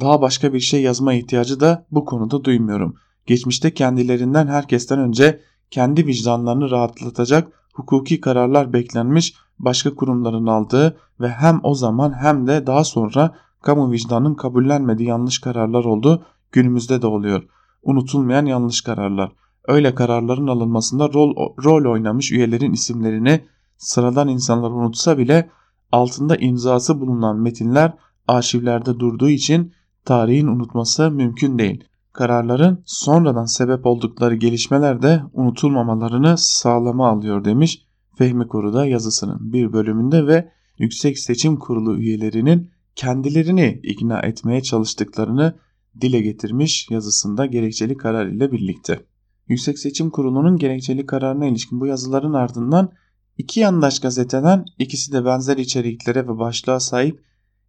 Speaker 1: daha başka bir şey yazma ihtiyacı da bu konuda duymuyorum. Geçmişte kendilerinden herkesten önce kendi vicdanlarını rahatlatacak hukuki kararlar beklenmiş başka kurumların aldığı ve hem o zaman hem de daha sonra kamu vicdanının kabullenmediği yanlış kararlar oldu. Günümüzde de oluyor. Unutulmayan yanlış kararlar. Öyle kararların alınmasında rol, rol oynamış üyelerin isimlerini sıradan insanlar unutsa bile altında imzası bulunan metinler arşivlerde durduğu için tarihin unutması mümkün değil kararların sonradan sebep oldukları gelişmeler de unutulmamalarını sağlama alıyor demiş Fehmi Koru'da yazısının bir bölümünde ve Yüksek Seçim Kurulu üyelerinin kendilerini ikna etmeye çalıştıklarını dile getirmiş yazısında gerekçeli karar ile birlikte. Yüksek Seçim Kurulu'nun gerekçeli kararına ilişkin bu yazıların ardından iki yandaş gazeteden ikisi de benzer içeriklere ve başlığa sahip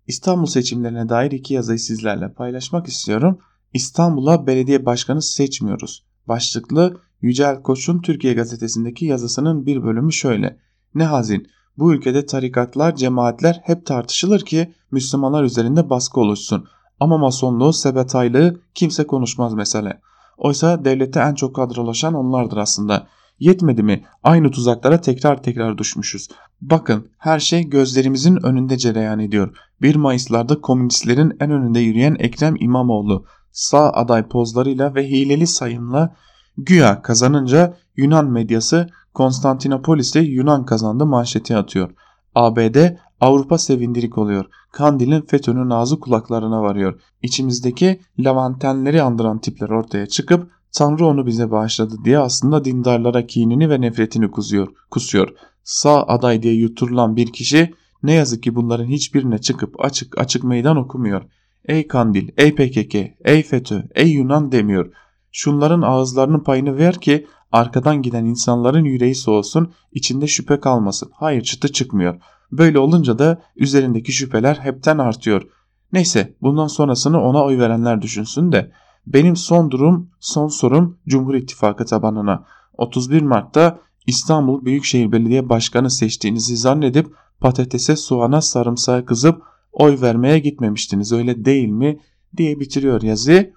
Speaker 1: İstanbul seçimlerine dair iki yazıyı sizlerle paylaşmak istiyorum. İstanbul'a belediye başkanı seçmiyoruz. Başlıklı Yücel Koç'un Türkiye gazetesindeki yazısının bir bölümü şöyle. Ne hazin bu ülkede tarikatlar, cemaatler hep tartışılır ki Müslümanlar üzerinde baskı oluşsun. Ama masonluğu, sebetaylığı kimse konuşmaz mesele. Oysa devlete en çok kadrolaşan onlardır aslında. Yetmedi mi? Aynı tuzaklara tekrar tekrar düşmüşüz. Bakın her şey gözlerimizin önünde cereyan ediyor. 1 Mayıs'larda komünistlerin en önünde yürüyen Ekrem İmamoğlu sağ aday pozlarıyla ve hileli sayımla güya kazanınca Yunan medyası Konstantinopolis'te Yunan kazandı manşeti atıyor. ABD Avrupa sevindirik oluyor. Kandil'in FETÖ'nün ağzı kulaklarına varıyor. İçimizdeki lavantenleri andıran tipler ortaya çıkıp Tanrı onu bize bağışladı diye aslında dindarlara kinini ve nefretini kusuyor. kusuyor. Sağ aday diye yuturulan bir kişi ne yazık ki bunların hiçbirine çıkıp açık açık meydan okumuyor. Ey Kandil, ey PKK, ey FETÖ, ey Yunan demiyor. Şunların ağızlarının payını ver ki arkadan giden insanların yüreği soğusun, içinde şüphe kalmasın. Hayır çıtı çıkmıyor. Böyle olunca da üzerindeki şüpheler hepten artıyor. Neyse bundan sonrasını ona oy verenler düşünsün de benim son durum, son sorum Cumhur İttifakı tabanına. 31 Mart'ta İstanbul Büyükşehir Belediye Başkanı seçtiğinizi zannedip patatese, soğana, sarımsağa kızıp oy vermeye gitmemiştiniz öyle değil mi diye bitiriyor yazıyı.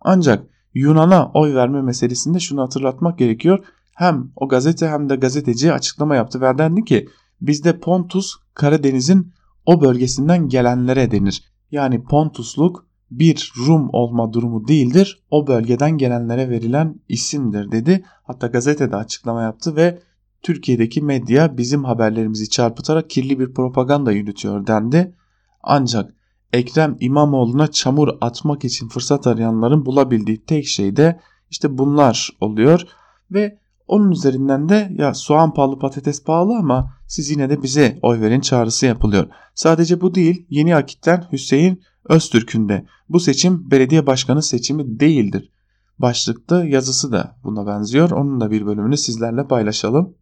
Speaker 1: Ancak Yunan'a oy verme meselesinde şunu hatırlatmak gerekiyor. Hem o gazete hem de gazeteci açıklama yaptı ve dendi ki bizde Pontus Karadeniz'in o bölgesinden gelenlere denir. Yani Pontusluk bir Rum olma durumu değildir. O bölgeden gelenlere verilen isimdir dedi. Hatta gazetede açıklama yaptı ve Türkiye'deki medya bizim haberlerimizi çarpıtarak kirli bir propaganda yürütüyor dendi. Ancak Ekrem İmamoğlu'na çamur atmak için fırsat arayanların bulabildiği tek şey de İşte bunlar oluyor ve onun üzerinden de ya soğan pahalı patates pahalı ama siz yine de bize oy verin çağrısı yapılıyor. Sadece bu değil Yeni Akit'ten Hüseyin Öztürk'ün de bu seçim belediye başkanı seçimi değildir. Başlıkta yazısı da buna benziyor. Onun da bir bölümünü sizlerle paylaşalım.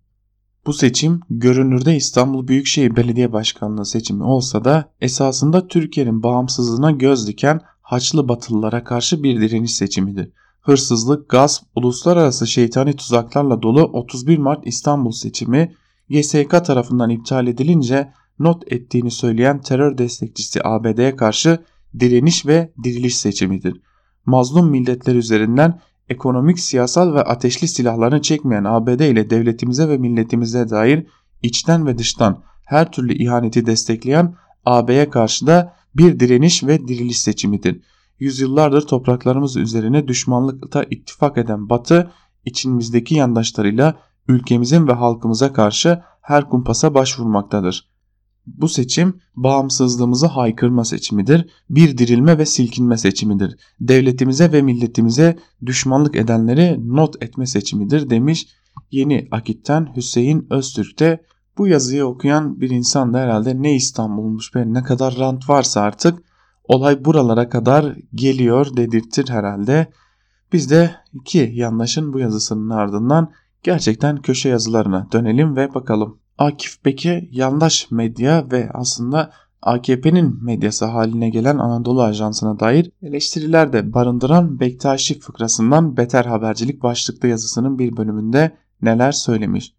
Speaker 1: Bu seçim görünürde İstanbul Büyükşehir Belediye Başkanlığı seçimi olsa da esasında Türkiye'nin bağımsızlığına göz diken Haçlı Batılılara karşı bir direniş seçimidir. Hırsızlık, gasp, uluslararası şeytani tuzaklarla dolu 31 Mart İstanbul seçimi GSK tarafından iptal edilince not ettiğini söyleyen terör destekçisi ABD'ye karşı direniş ve diriliş seçimidir. Mazlum milletler üzerinden ekonomik, siyasal ve ateşli silahlarını çekmeyen ABD ile devletimize ve milletimize dair içten ve dıştan her türlü ihaneti destekleyen AB'ye karşı da bir direniş ve diriliş seçimidir. Yüzyıllardır topraklarımız üzerine düşmanlıkta ittifak eden Batı, içimizdeki yandaşlarıyla ülkemizin ve halkımıza karşı her kumpasa başvurmaktadır. Bu seçim bağımsızlığımızı haykırma seçimidir, bir dirilme ve silkinme seçimidir. Devletimize ve milletimize düşmanlık edenleri not etme seçimidir demiş Yeni Akit'ten Hüseyin Öztürk'te bu yazıyı okuyan bir insan da herhalde ne İstanbul'muş be ne kadar rant varsa artık olay buralara kadar geliyor dedirtir herhalde. Biz de iki yandaşın bu yazısının ardından gerçekten köşe yazılarına dönelim ve bakalım. Akif Beki yandaş medya ve aslında AKP'nin medyası haline gelen Anadolu Ajansı'na dair eleştiriler de barındıran Bektaşi fıkrasından beter habercilik başlıklı yazısının bir bölümünde neler söylemiş.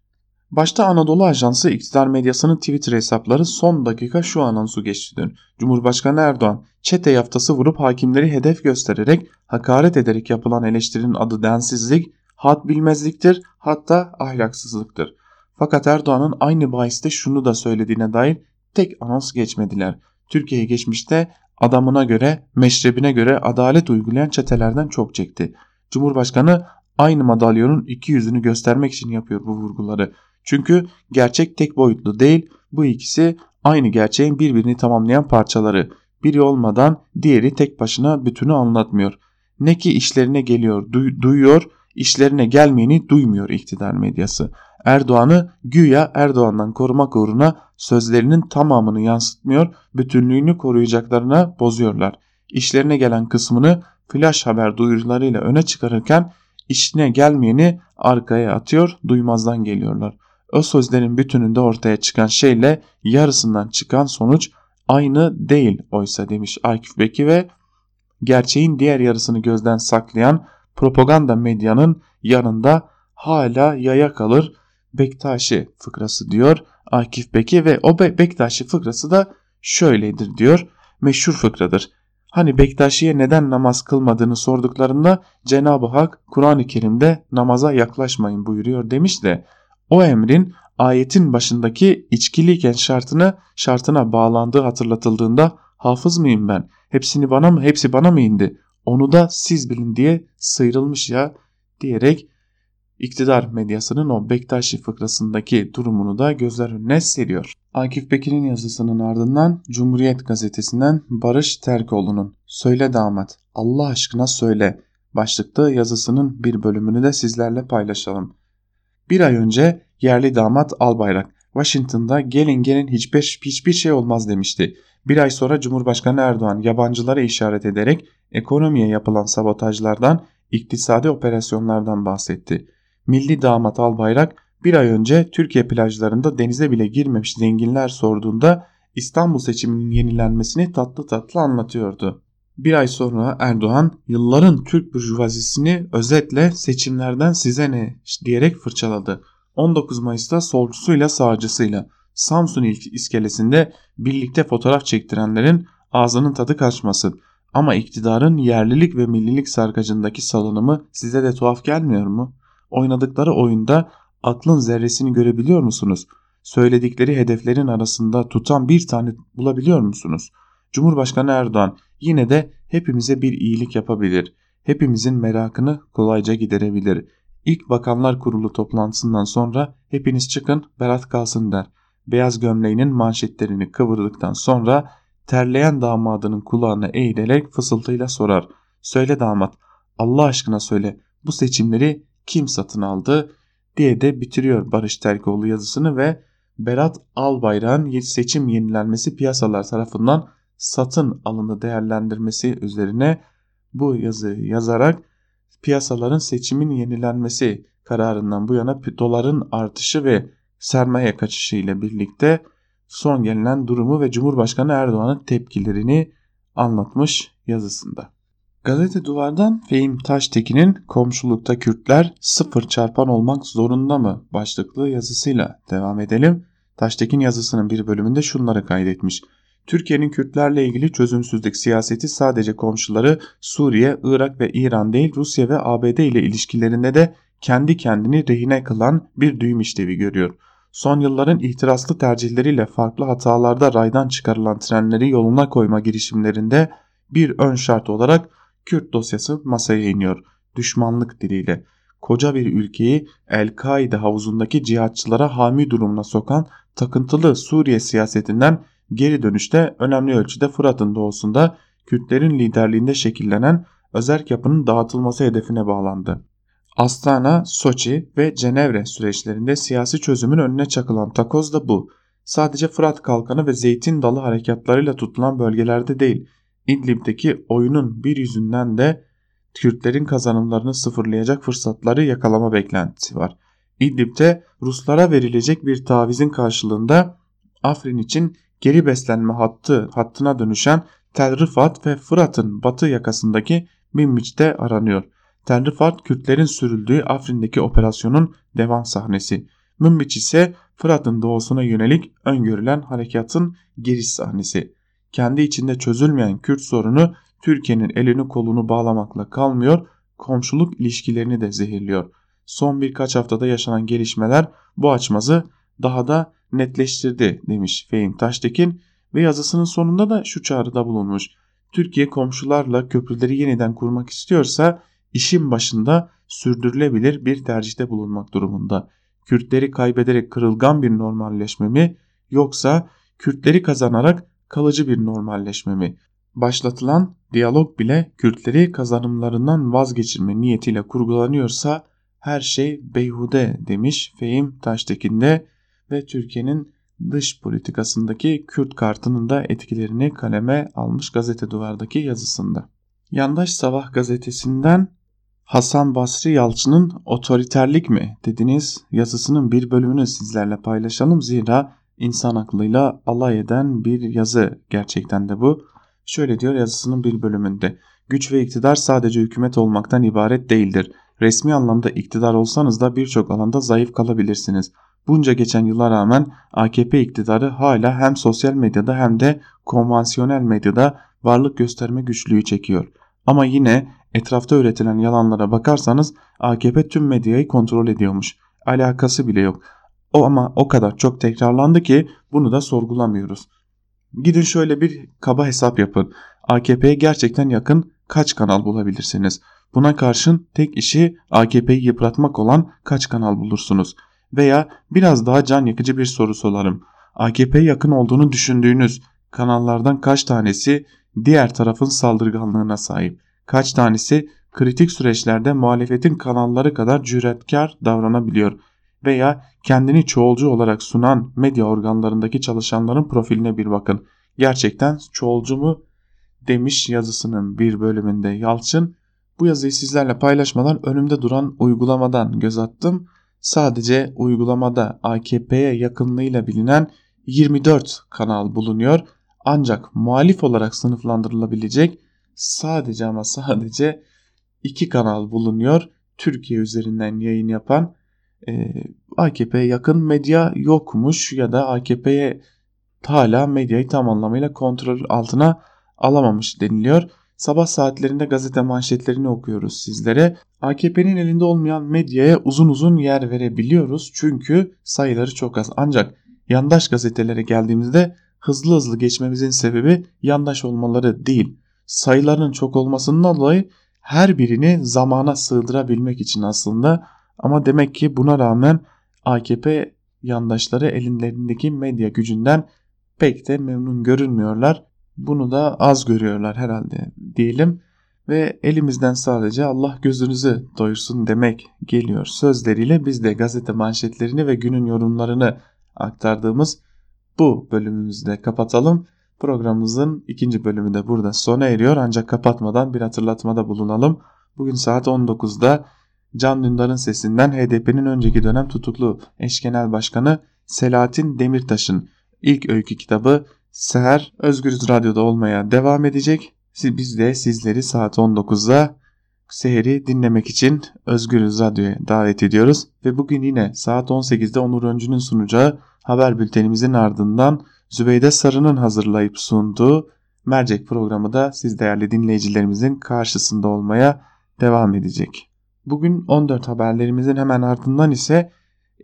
Speaker 1: Başta Anadolu Ajansı iktidar medyasının Twitter hesapları son dakika şu anonsu geçti dün. Cumhurbaşkanı Erdoğan çete yaftası vurup hakimleri hedef göstererek hakaret ederek yapılan eleştirinin adı densizlik, had bilmezliktir hatta ahlaksızlıktır. Fakat Erdoğan'ın aynı bahiste şunu da söylediğine dair tek anons geçmediler. Türkiye geçmişte adamına göre, meşrebine göre adalet uygulayan çetelerden çok çekti. Cumhurbaşkanı aynı madalyonun iki yüzünü göstermek için yapıyor bu vurguları. Çünkü gerçek tek boyutlu değil, bu ikisi aynı gerçeğin birbirini tamamlayan parçaları. Biri olmadan diğeri tek başına bütünü anlatmıyor. Ne ki işlerine geliyor, duy, duyuyor, işlerine gelmeyeni duymuyor iktidar medyası. Erdoğan'ı güya Erdoğan'dan korumak uğruna sözlerinin tamamını yansıtmıyor, bütünlüğünü koruyacaklarına bozuyorlar. İşlerine gelen kısmını flash haber duyurularıyla öne çıkarırken işine gelmeyeni arkaya atıyor, duymazdan geliyorlar. O sözlerin bütününde ortaya çıkan şeyle yarısından çıkan sonuç aynı değil oysa demiş Akif Beki ve gerçeğin diğer yarısını gözden saklayan propaganda medyanın yanında hala yaya kalır Bektaşi fıkrası diyor Akif Beki ve o Be Bektaşi fıkrası da şöyledir diyor. Meşhur fıkradır. Hani Bektaşi'ye neden namaz kılmadığını sorduklarında Cenab-ı Hak Kur'an-ı Kerim'de namaza yaklaşmayın buyuruyor demiş de o emrin ayetin başındaki içkiliyken şartına şartına bağlandığı hatırlatıldığında hafız mıyım ben? Hepsini bana mı hepsi bana mı indi? Onu da siz bilin diye sıyrılmış ya diyerek iktidar medyasının o Bektaşi fıkrasındaki durumunu da gözler önüne seriyor. Akif Bekir'in yazısının ardından Cumhuriyet gazetesinden Barış Terkoğlu'nun Söyle damat Allah aşkına söyle başlıklı yazısının bir bölümünü de sizlerle paylaşalım. Bir ay önce yerli damat Albayrak Washington'da gelin gelin hiçbir, hiçbir şey olmaz demişti. Bir ay sonra Cumhurbaşkanı Erdoğan yabancılara işaret ederek ekonomiye yapılan sabotajlardan, iktisadi operasyonlardan bahsetti. Milli damat Albayrak bir ay önce Türkiye plajlarında denize bile girmemiş zenginler sorduğunda İstanbul seçiminin yenilenmesini tatlı tatlı anlatıyordu. Bir ay sonra Erdoğan yılların Türk burjuvazisini özetle seçimlerden size ne diyerek fırçaladı. 19 Mayıs'ta solcusuyla sağcısıyla Samsun iskelesinde birlikte fotoğraf çektirenlerin ağzının tadı kaçması. Ama iktidarın yerlilik ve millilik sarkacındaki salınımı size de tuhaf gelmiyor mu? Oynadıkları oyunda aklın zerresini görebiliyor musunuz? Söyledikleri hedeflerin arasında tutan bir tane bulabiliyor musunuz? Cumhurbaşkanı Erdoğan yine de hepimize bir iyilik yapabilir. Hepimizin merakını kolayca giderebilir. İlk Bakanlar Kurulu toplantısından sonra hepiniz çıkın Berat kalsın der. Beyaz gömleğinin manşetlerini kıvırdıktan sonra terleyen damadının kulağına eğilerek fısıltıyla sorar. Söyle damat Allah aşkına söyle Bu seçimleri kim satın aldı diye de bitiriyor Barış Terkoğlu yazısını ve Berat Albayrak'ın seçim yenilenmesi piyasalar tarafından satın alındı değerlendirmesi üzerine bu yazıyı yazarak piyasaların seçimin yenilenmesi kararından bu yana doların artışı ve sermaye kaçışı ile birlikte son gelinen durumu ve Cumhurbaşkanı Erdoğan'ın tepkilerini anlatmış yazısında. Gazete Duvar'dan Fehim Taştekin'in komşulukta Kürtler sıfır çarpan olmak zorunda mı başlıklı yazısıyla devam edelim. Taştekin yazısının bir bölümünde şunları kaydetmiş. Türkiye'nin Kürtlerle ilgili çözümsüzlük siyaseti sadece komşuları Suriye, Irak ve İran değil Rusya ve ABD ile ilişkilerinde de kendi kendini rehine kılan bir düğüm işlevi görüyor. Son yılların ihtiraslı tercihleriyle farklı hatalarda raydan çıkarılan trenleri yoluna koyma girişimlerinde bir ön şart olarak Kürt dosyası masaya iniyor. Düşmanlık diliyle koca bir ülkeyi El-Kaide havuzundaki cihatçılara hami durumuna sokan takıntılı Suriye siyasetinden geri dönüşte önemli ölçüde Fırat'ın doğusunda Kürtlerin liderliğinde şekillenen özerk yapının dağıtılması hedefine bağlandı. Astana, Soçi ve Cenevre süreçlerinde siyasi çözümün önüne çakılan takoz da bu. Sadece Fırat Kalkanı ve Zeytin Dalı harekatlarıyla tutulan bölgelerde değil, İdlib'deki oyunun bir yüzünden de Kürtlerin kazanımlarını sıfırlayacak fırsatları yakalama beklentisi var. İdlib'de Ruslara verilecek bir tavizin karşılığında Afrin için geri beslenme hattı hattına dönüşen Tel Rifat ve Fırat'ın batı yakasındaki Minbiç'te aranıyor. Tel Rifat Kürtlerin sürüldüğü Afrin'deki operasyonun devam sahnesi. Minbiç ise Fırat'ın doğusuna yönelik öngörülen harekatın giriş sahnesi. Kendi içinde çözülmeyen Kürt sorunu Türkiye'nin elini kolunu bağlamakla kalmıyor, komşuluk ilişkilerini de zehirliyor. Son birkaç haftada yaşanan gelişmeler bu açmazı daha da netleştirdi demiş Fehim Taştekin ve yazısının sonunda da şu çağrıda bulunmuş. Türkiye komşularla köprüleri yeniden kurmak istiyorsa işin başında sürdürülebilir bir tercihte bulunmak durumunda. Kürtleri kaybederek kırılgan bir normalleşme mi yoksa Kürtleri kazanarak kalıcı bir normalleşme mi? Başlatılan diyalog bile Kürtleri kazanımlarından vazgeçirme niyetiyle kurgulanıyorsa her şey beyhude demiş Fehim Taştekin'de ve Türkiye'nin dış politikasındaki Kürt kartının da etkilerini kaleme almış gazete duvardaki yazısında. Yandaş Sabah gazetesinden Hasan Basri Yalçın'ın otoriterlik mi dediniz yazısının bir bölümünü sizlerle paylaşalım. Zira insan aklıyla alay eden bir yazı gerçekten de bu. Şöyle diyor yazısının bir bölümünde. Güç ve iktidar sadece hükümet olmaktan ibaret değildir. Resmi anlamda iktidar olsanız da birçok alanda zayıf kalabilirsiniz. Bunca geçen yıla rağmen AKP iktidarı hala hem sosyal medyada hem de konvansiyonel medyada varlık gösterme güçlüğü çekiyor. Ama yine etrafta üretilen yalanlara bakarsanız AKP tüm medyayı kontrol ediyormuş. Alakası bile yok. O ama o kadar çok tekrarlandı ki bunu da sorgulamıyoruz. Gidin şöyle bir kaba hesap yapın. AKP'ye gerçekten yakın kaç kanal bulabilirsiniz? Buna karşın tek işi AKP'yi yıpratmak olan kaç kanal bulursunuz? Veya biraz daha can yakıcı bir soru sorarım. AKP'ye yakın olduğunu düşündüğünüz kanallardan kaç tanesi diğer tarafın saldırganlığına sahip? Kaç tanesi kritik süreçlerde muhalefetin kanalları kadar cüretkar davranabiliyor? Veya kendini çoğulcu olarak sunan medya organlarındaki çalışanların profiline bir bakın. Gerçekten çoğulcu mu demiş yazısının bir bölümünde Yalçın. Bu yazıyı sizlerle paylaşmadan önümde duran uygulamadan göz attım. Sadece uygulamada AKP'ye yakınlığıyla bilinen 24 kanal bulunuyor. Ancak muhalif olarak sınıflandırılabilecek sadece ama sadece 2 kanal bulunuyor. Türkiye üzerinden yayın yapan AKP'ye yakın medya yokmuş ya da AKP'ye hala medyayı tam anlamıyla kontrol altına alamamış deniliyor. Sabah saatlerinde gazete manşetlerini okuyoruz sizlere. AKP'nin elinde olmayan medyaya uzun uzun yer verebiliyoruz çünkü sayıları çok az. Ancak yandaş gazetelere geldiğimizde hızlı hızlı geçmemizin sebebi yandaş olmaları değil. Sayılarının çok olmasından dolayı her birini zamana sığdırabilmek için aslında ama demek ki buna rağmen AKP yandaşları ellerindeki medya gücünden pek de memnun görünmüyorlar. Bunu da az görüyorlar herhalde diyelim ve elimizden sadece Allah gözünüzü doyursun demek geliyor sözleriyle biz de gazete manşetlerini ve günün yorumlarını aktardığımız bu bölümümüzde kapatalım. Programımızın ikinci bölümü de burada sona eriyor ancak kapatmadan bir hatırlatmada bulunalım. Bugün saat 19'da Can Dündar'ın sesinden HDP'nin önceki dönem tutuklu eş genel başkanı Selahattin Demirtaş'ın ilk öykü kitabı Seher Özgürüz Radyo'da olmaya devam edecek. Biz de sizleri saat 19'da Seher'i dinlemek için Özgürüz Radyo'ya davet ediyoruz. Ve bugün yine saat 18'de Onur Öncü'nün sunacağı haber bültenimizin ardından Zübeyde Sarı'nın hazırlayıp sunduğu Mercek programı da siz değerli dinleyicilerimizin karşısında olmaya devam edecek. Bugün 14 haberlerimizin hemen ardından ise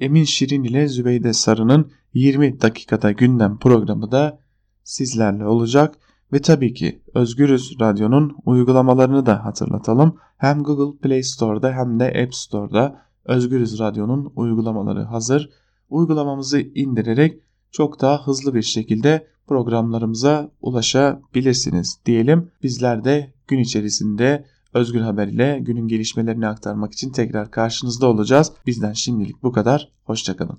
Speaker 1: Emin Şirin ile Zübeyde Sarı'nın 20 dakikada gündem programı da sizlerle olacak. Ve tabii ki Özgürüz Radyo'nun uygulamalarını da hatırlatalım. Hem Google Play Store'da hem de App Store'da Özgürüz Radyo'nun uygulamaları hazır. Uygulamamızı indirerek çok daha hızlı bir şekilde programlarımıza ulaşabilirsiniz diyelim. Bizler de gün içerisinde Özgür Haber ile günün gelişmelerini aktarmak için tekrar karşınızda olacağız. Bizden şimdilik bu kadar. Hoşçakalın.